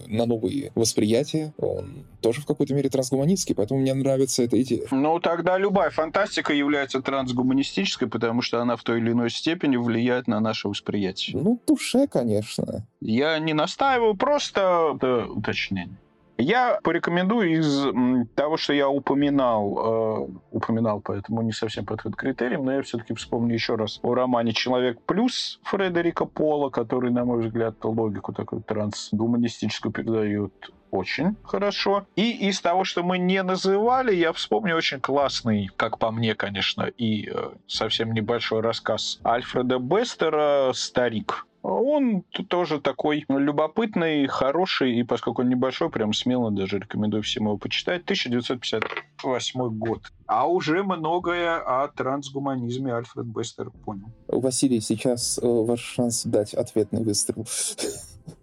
на новые восприятия, он тоже в какой-то мере трансгуманистский, поэтому мне нравится эта идея. Ну, тогда любая фантастика является трансгуманистической, потому что она в той или иной степени влияет на наше восприятие. Ну, душе, конечно. Я не настаиваю, просто это уточнение. Я порекомендую из того, что я упоминал, э, упоминал, поэтому не совсем подходит критериям, но я все-таки вспомню еще раз о романе «Человек плюс» Фредерика Пола, который, на мой взгляд, логику такую трансгуманистическую передает очень хорошо. И из того, что мы не называли, я вспомню очень классный, как по мне, конечно, и э, совсем небольшой рассказ Альфреда Бестера «Старик». Он тоже такой любопытный, хороший, и поскольку он небольшой, прям смело даже рекомендую всем его почитать. 1958 год. А уже многое о трансгуманизме Альфред Бестер понял. Василий, сейчас э, ваш шанс дать ответный выстрел.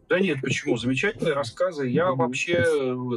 Да нет, почему? Замечательные рассказы. Я вообще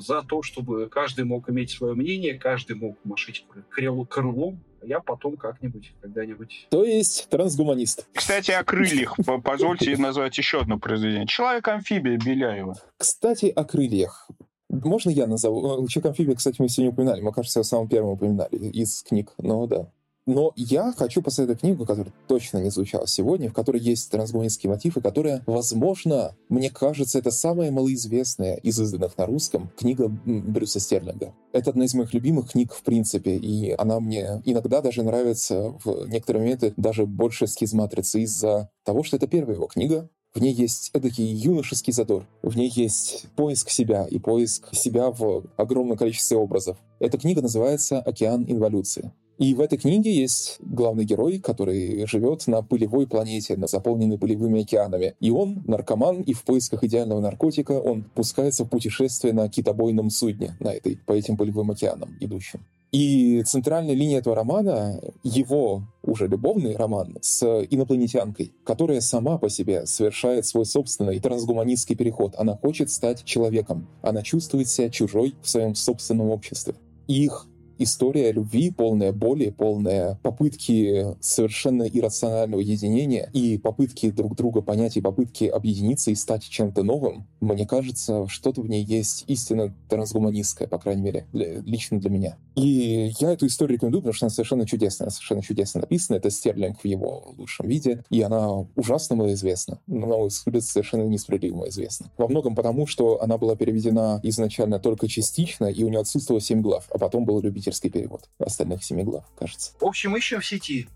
за то, чтобы каждый мог иметь свое мнение, каждый мог машить крылом, я потом как-нибудь, когда-нибудь... То есть трансгуманист. Кстати, о крыльях. Позвольте назвать еще одно произведение. «Человек-амфибия» Беляева. Кстати, о крыльях. Можно я назову? Человек-амфибия, кстати, мы сегодня упоминали. Мы, кажется, самым первым упоминали из книг. Но да. Но я хочу посоветовать книгу, которая точно не звучала сегодня, в которой есть трансгуманистский мотив, и которая, возможно, мне кажется, это самая малоизвестная из изданных на русском книга Брюса Стерлинга. Это одна из моих любимых книг, в принципе, и она мне иногда даже нравится в некоторые моменты даже больше «Скизматрицы» из-за того, что это первая его книга, в ней есть эдакий юношеский задор. В ней есть поиск себя и поиск себя в огромном количестве образов. Эта книга называется «Океан инволюции». И в этой книге есть главный герой, который живет на пылевой планете, на заполненной пылевыми океанами. И он наркоман, и в поисках идеального наркотика он пускается в путешествие на китобойном судне, на этой, по этим пылевым океанам идущем. И центральная линия этого романа — его уже любовный роман с инопланетянкой, которая сама по себе совершает свой собственный трансгуманистский переход. Она хочет стать человеком. Она чувствует себя чужой в своем собственном обществе. И их история любви, полная боли, полная попытки совершенно иррационального единения и попытки друг друга понять, и попытки объединиться и стать чем-то новым, мне кажется, что-то в ней есть истинно трансгуманистское, по крайней мере, для, лично для меня. И я эту историю рекомендую, потому что она совершенно чудесная, совершенно чудесно написана. Это Стерлинг в его лучшем виде, и она ужасно малоизвестна. На мой взгляд, совершенно несправедливо малоизвестна. Во многом потому, что она была переведена изначально только частично, и у нее отсутствовало семь глав, а потом был любительский перевод остальных семи глав, кажется. В общем, ищем в сети.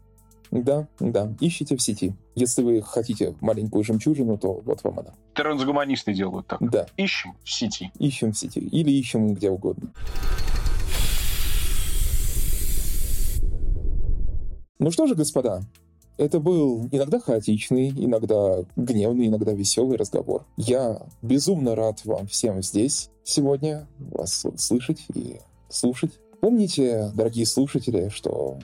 Да, да, ищите в сети. Если вы хотите маленькую жемчужину, то вот вам она. Трансгуманисты делают так. Да. Ищем в сети. Ищем в сети. Или ищем где угодно. Ну что же, господа, это был иногда хаотичный, иногда гневный, иногда веселый разговор. Я безумно рад вам всем здесь сегодня, вас слышать и слушать. Помните, дорогие слушатели, что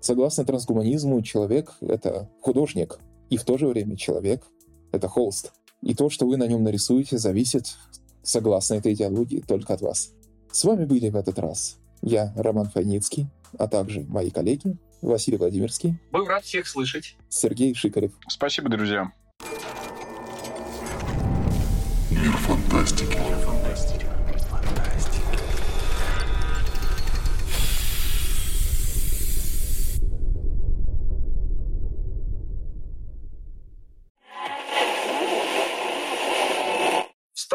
согласно трансгуманизму человек — это художник, и в то же время человек — это холст. И то, что вы на нем нарисуете, зависит, согласно этой идеологии, только от вас. С вами были в этот раз я, Роман Файницкий, а также мои коллеги Василий Владимирский. Был рад всех слышать. Сергей Шикарев. Спасибо, друзья. Мир фантастики.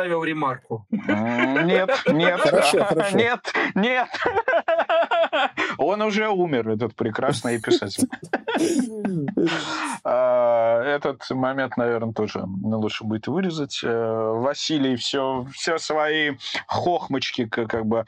Вставил ремарку. Нет, нет. Хорошо, хорошо. Нет, нет. Он уже умер, этот прекрасный писатель. А, Этот момент, наверное, тоже лучше будет вырезать. Э, Василий все, все свои хохмочки, как бы